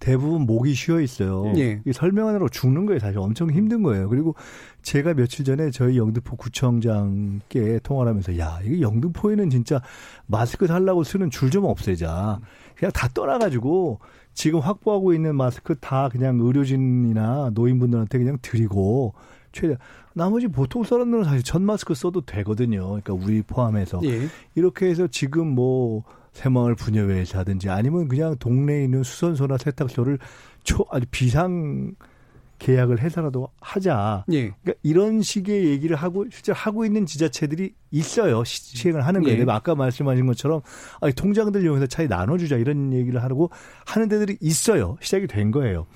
D: 대부분 목이 쉬어 있어요. 예. 설명하느라 죽는 거예요. 사실 엄청 힘든 거예요. 그리고 제가 며칠 전에 저희 영등포 구청장께 통화를 하면서 야, 이거 영등포에는 진짜 마스크 살라고 쓰는 줄 좀 없애자. 그냥 다 떠나가지고 지금 확보하고 있는 마스크 다 그냥 의료진이나 노인분들한테 그냥 드리고 최대 나머지 보통 사람들은 사실 전 마스크 써도 되거든요. 그러니까 우리 포함해서 예. 이렇게 해서 지금 뭐 새마을 분여회에서 하든지 아니면 그냥 동네에 있는 수선소나 세탁소를 초 아주 비상 계약을 해서라도 하자. 예. 그러니까 이런 식의 얘기를 하고 실제 하고 있는 지자체들이 있어요. 시행을 하는 거예요. 예. 아까 말씀하신 것처럼 아니, 통장들 이용해서 차이 나눠주자 이런 얘기를 하고 하는 데들이 있어요. 시작이 된 거예요.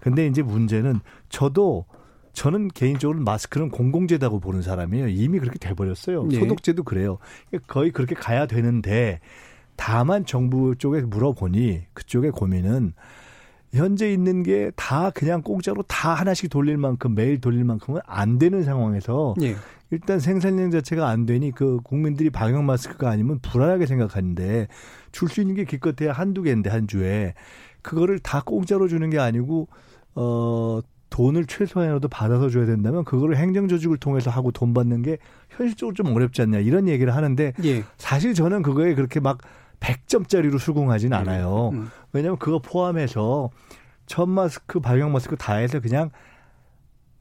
D: 근데 이제 문제는 저도 저는 개인적으로 마스크는 공공재다고 보는 사람이에요. 이미 그렇게 돼버렸어요. 예. 소독제도 그래요. 거의 그렇게 가야 되는데 다만 정부 쪽에 물어보니 그쪽의 고민은 현재 있는 게 다 그냥 공짜로 다 하나씩 돌릴 만큼 매일 돌릴 만큼은 안 되는 상황에서 예. 일단 생산량 자체가 안 되니 그 국민들이 방역 마스크가 아니면 불안하게 생각하는데 줄 수 있는 게 기껏해야 한두 개인데 한 주에 그거를 다 공짜로 주는 게 아니고 어 돈을 최소한이라도 받아서 줘야 된다면 그거를 행정 조직을 통해서 하고 돈 받는 게 현실적으로 좀 어렵지 않냐 이런 얘기를 하는데 예. 사실 저는 그거에 그렇게 막 100점짜리로 수긍하진 네. 않아요. 음. 왜냐하면 그거 포함해서 첫 마스크, 발명 마스크 다 해서 그냥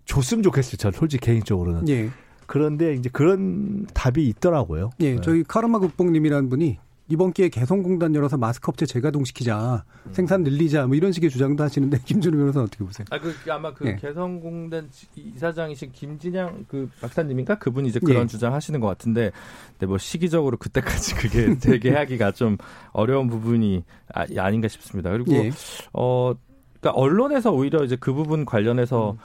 D: 줬으면 좋겠어요. 저 솔직히 개인적으로는. 예. 그런데 이제 그런 답이 있더라고요.
B: 예, 네. 저희 카르마 국뽕님이라는 분이 이번 기회에 개성공단 열어서 마스크 업체 재가동시키자 음. 생산 늘리자 뭐 이런 식의 주장도 하시는데 <laughs> 김준우 변호사는 어떻게 보세요?
F: 아, 그 아마 그 네. 개성공단 이사장이신 김진양 그 박사님인가 그분이 이제 그런 네. 주장하시는 것 같은데 근데 뭐 시기적으로 그때까지 그게 <laughs> 재개하기가 좀 어려운 부분이 아, 닌가 싶습니다. 그리고 네. 어 그러니까 언론에서 오히려 이제 그 부분 관련해서 음.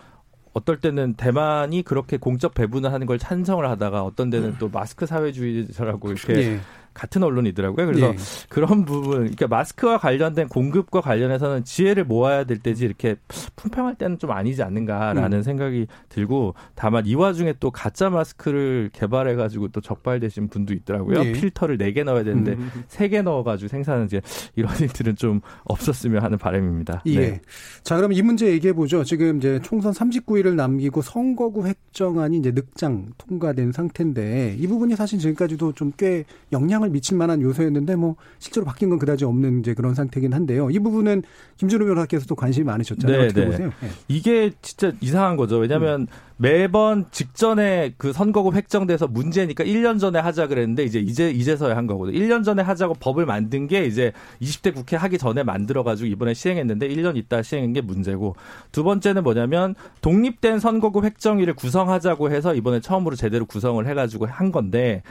F: 어떨 때는 대만이 그렇게 공적 배분을 하는 걸 찬성을 하다가 어떤 데는 음. 또 마스크 사회주의자라고 이렇게 네. 같은 언론이더라고요. 그래서 네. 그런 부분, 그러니까 마스크와 관련된 공급과 관련해서는 지혜를 모아야 될 때지 이렇게 품평할 때는 좀 아니지 않는가라는 음. 생각이 들고 다만 이 와중에 또 가짜 마스크를 개발해가지고 또 적발되신 분도 있더라고요. 네. 필터를 4개 넣어야 되는데 음. 3개 넣어가지고 생산은 이제 이런 <laughs> 일들은 좀 없었으면 하는 바람입니다.
B: 예. 네. 자, 그럼 이 문제 얘기해 보죠. 지금 이제 총선 39일을 남기고 선거구 획정안이 이제 늑장 통과된 상태인데 이 부분이 사실 지금까지도 좀 꽤 영향을 영향을 미칠 만한 요소였는데 뭐 실제로 바뀐 건 그다지 없는 이제 그런 상태긴 한데요. 이 부분은 김준호 변호사께서도 관심이 많으셨잖아요. 네, 어떻게 네. 보세요? 네.
F: 이게 진짜 이상한 거죠. 왜냐하면 음. 매번 직전에 그 선거구 획정돼서 문제니까 1년 전에 하자 그랬는데 이제 이제 이제서야 한 거거든요. 1년 전에 하자고 법을 만든 게 이제 20대 국회 하기 전에 만들어 가지고 이번에 시행했는데 1년 있다 시행한 게 문제고 두 번째는 뭐냐면 독립된 선거구 획정위를 구성하자고 해서 이번에 처음으로 제대로 구성을 해 가지고 한 건데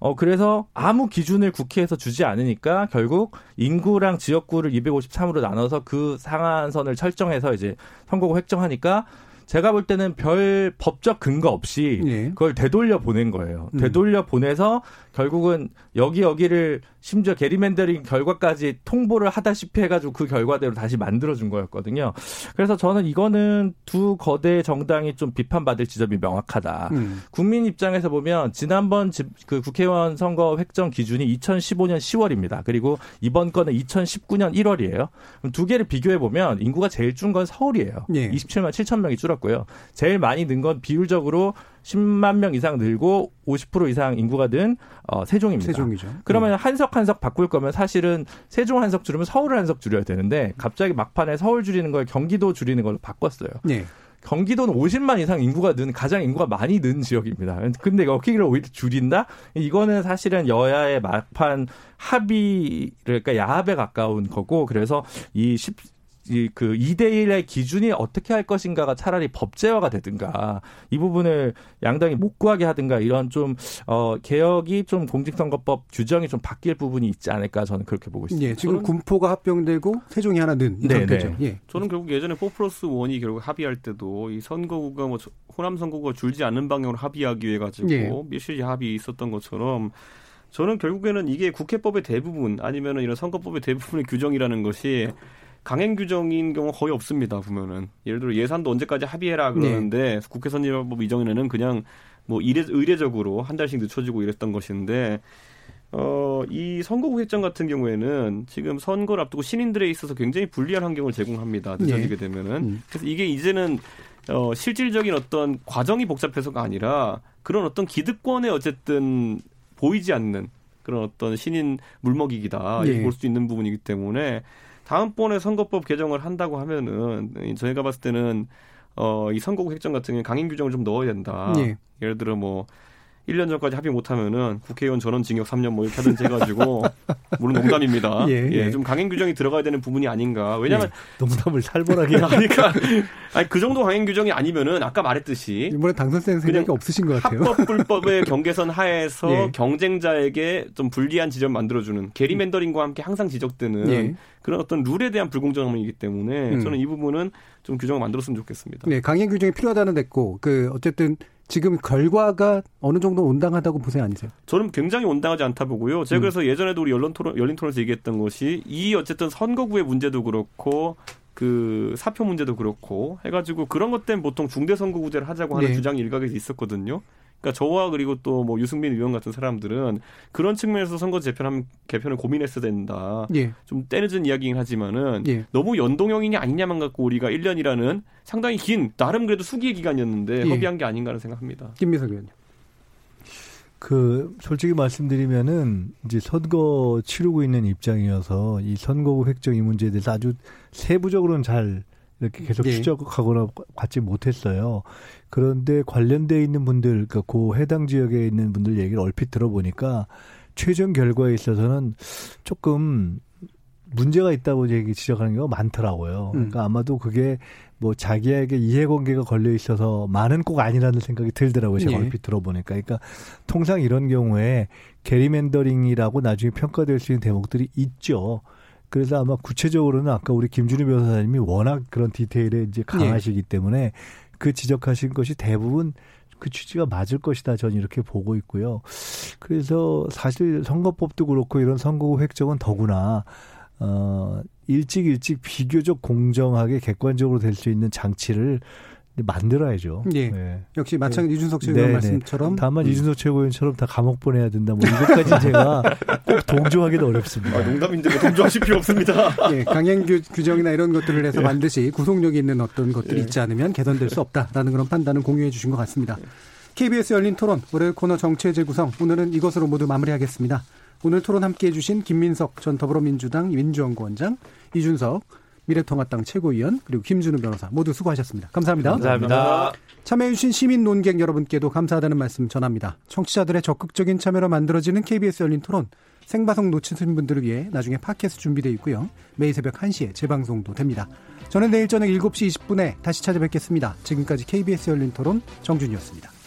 F: 어 그래서 아무 기준을 국회에서 주지 않으니까 결국 인구랑 지역구를 253으로 나눠서 그 상한선을 설정해서 이제 선거구 획정하니까 제가 볼 때는 별 법적 근거 없이 예. 그걸 되돌려 보낸 거예요. 음. 되돌려 보내서 결국은 여기 여기를 심지어 게리맨더링 결과까지 통보를 하다시피 해가지고 그 결과대로 다시 만들어준 거였거든요. 그래서 저는 이거는 두 거대 정당이 좀 비판받을 지점이 명확하다. 음. 국민 입장에서 보면 지난번 그 국회의원 선거 획정 기준이 2015년 10월입니다. 그리고 이번 건은 2019년 1월이에요. 두 개를 비교해 보면 인구가 제일 준 건 서울이에요. 예. 27만 7천 명이 줄었. 줄었고요. 제일 많이 는 건 비율적으로 10만 명 이상 늘고 50% 이상 인구가 든 어, 세종입니다.
B: 세종이죠.
F: 그러면 네. 한석 한석 바꿀 거면 사실은 세종 한석 줄이면 서울을 한석 줄여야 되는데 갑자기 막판에 서울 줄이는 걸 경기도 줄이는 걸로 바꿨어요. 네. 경기도는 50만 이상 인구가 는 가장 인구가 많이 는 지역입니다. 근데 여기를 오히려 줄인다? 이거는 사실은 여야의 막판 합의 그러니까 야합에 가까운 거고 그래서 이 10, 이그 2대1의 기준이 어떻게 할 것인가가 차라리 법제화가 되든가 이 부분을 양당이 못 구하게 하든가 이런 좀, 어, 개혁이 좀 공직선거법 규정이 좀 바뀔 부분이 있지 않을까 저는 그렇게 보고 있습니다.
B: 예, 지금 군포가 합병되고 세종이 하나 네, 상태죠. 네. 예.
E: 저는 결국 예전에 4 플러스 1이 결국 합의할 때도 이 선거구가 뭐 호남 선거구가 줄지 않는 방향으로 합의하기 위해 가지고 예. 밀실이 합의 있었던 것처럼 저는 결국에는 이게 국회법의 대부분 아니면은 이런 선거법의 대부분의 규정이라는 것이 강행 규정인 경우 거의 없습니다. 보면은 예를 들어 예산도 언제까지 합의해라 그러는데 네. 국회 선진화법 이전에는 그냥 뭐 이례, 의례적으로 한 달씩 늦춰지고 이랬던 것인데 어, 이 선거구 획정 같은 경우에는 지금 선거를 앞두고 신인들에 있어서 굉장히 불리한 환경을 제공합니다. 늦어지게 네. 되면은. 음. 그래서 이게 이제는 어, 실질적인 어떤 과정이 복잡해서가 아니라 그런 어떤 기득권에 어쨌든 보이지 않는 그런 어떤 신인 물먹이기다. 네. 볼수 있는 부분이기 때문에 다음번에 선거법 개정을 한다고 하면은 저희가 봤을 때는 어, 이 선거구 획정 같은 경우에 강행 규정을 좀 넣어야 된다. 예. 예를 들어 뭐 1년 전까지 합의 못하면은 국회의원 전원 징역 3년 뭐 이렇게 하든지 해가지고 <laughs> 물론 농담입니다. 예, 예, 예, 좀 강행 규정이 들어가야 되는 부분이 아닌가. 왜냐하면 예,
D: 농담을 살벌하게 <laughs>
E: 하니까 아니 그 정도 강행 규정이 아니면은 아까 말했듯이
B: 이번에 당선된 생각이 없으신 것 같아요.
E: 합법 불법의 <laughs> 경계선 하에서 예. 경쟁자에게 좀 불리한 지점 만들어주는 게리맨더링과 함께 항상 지적되는 예. 그런 어떤 룰에 대한 불공정함이기 때문에 음. 저는 이 부분은 좀 규정을 만들었으면 좋겠습니다.
B: 네, 강행 규정이 필요하다는 됐고 그 어쨌든 지금 결과가 어느 정도 온당하다고 보세요, 아니세요?
E: 저는 굉장히 온당하지 않다 보고요. 제가 음. 그래서 예전에도 우리 열린 토론, 열린 토론에서 얘기했던 것이 이 어쨌든 선거구의 문제도 그렇고 그 사표 문제도 그렇고 해가지고 그런 것 때문에 보통 중대 선거구제를 하자고 하는 네. 주장이 일각에서 있었거든요. 그러니까 저와 그리고 또 뭐 유승민 의원 같은 사람들은 그런 측면에서 선거 재편 개편을 고민했어야 된다. 예. 좀 때늦은 이야기긴 하지만은 예. 너무 연동형이냐 아니냐만 갖고 우리가 1년이라는 상당히 긴 나름 그래도 수기의 기간이었는데 예. 협의한 게 아닌가 하는 생각합니다.
B: 김미석 의원님.
D: 그 솔직히 말씀드리면은 이제 선거 치르고 있는 입장이어서 이 선거구 획정 이 문제에 대해서 아주 세부적으로는 잘 이렇게 계속 네. 추적하거나 받지 못했어요. 그런데 관련돼 있는 분들, 그러니까 그 해당 지역에 있는 분들 얘기를 얼핏 들어보니까 최종 결과에 있어서는 조금 문제가 있다고 얘기 지적하는 경우가 많더라고요. 음. 그러니까 아마도 그게 뭐 자기에게 이해관계가 걸려 있어서 많은 꼭 아니라는 생각이 들더라고요. 제가 예. 얼핏 들어보니까. 그러니까 통상 이런 경우에 게리맨더링이라고 나중에 평가될 수 있는 대목들이 있죠. 그래서 아마 구체적으로는 아까 우리 김준희 변호사님이 워낙 그런 디테일에 이제 강하시기 네. 때문에 그 지적하신 것이 대부분 그 취지가 맞을 것이다. 저는 이렇게 보고 있고요. 그래서 사실 선거법도 그렇고 이런 선거구 획정은 더구나 어 일찍 일찍 비교적 공정하게 객관적으로 될 수 있는 장치를 만들어야죠.
B: 예. 네. 역시 마찬가지 네. 이준석 최고위원 네, 네. 말씀처럼
D: 다만 음. 이준석 최고위원처럼 다 감옥 보내야 된다. 뭐 이것까지 <laughs> 제가 꼭 동조하기는 어렵습니다.
E: 아, 농담인데 뭐 동조하실 필요 없습니다. <laughs>
B: 예, 강행 규정이나 이런 것들을 해서 예. 반드시 구속력이 있는 어떤 것들이 예. 있지 않으면 개선될 수 없다라는 그런 판단을 공유해 주신 것 같습니다. KBS 열린 토론 월요일 코너 정치의 재구성 오늘은 이것으로 모두 마무리하겠습니다. 오늘 토론 함께해 주신 김민석 전 더불어민주당 민주연구원장 이준석 미래통합당 최고위원 그리고 김준우 변호사 모두 수고하셨습니다. 감사합니다.
F: 감사합니다.
B: 참여해주신 시민 논객 여러분께도 감사하다는 말씀 전합니다. 청취자들의 적극적인 참여로 만들어지는 KBS 열린 토론 생방송 놓치신 분들을 위해 나중에 팟캐스트 준비되어 있고요. 매일 새벽 1시에 재방송도 됩니다. 저는 내일 저녁 7시 20분에 다시 찾아뵙겠습니다. 지금까지 KBS 열린 토론 정준이었습니다.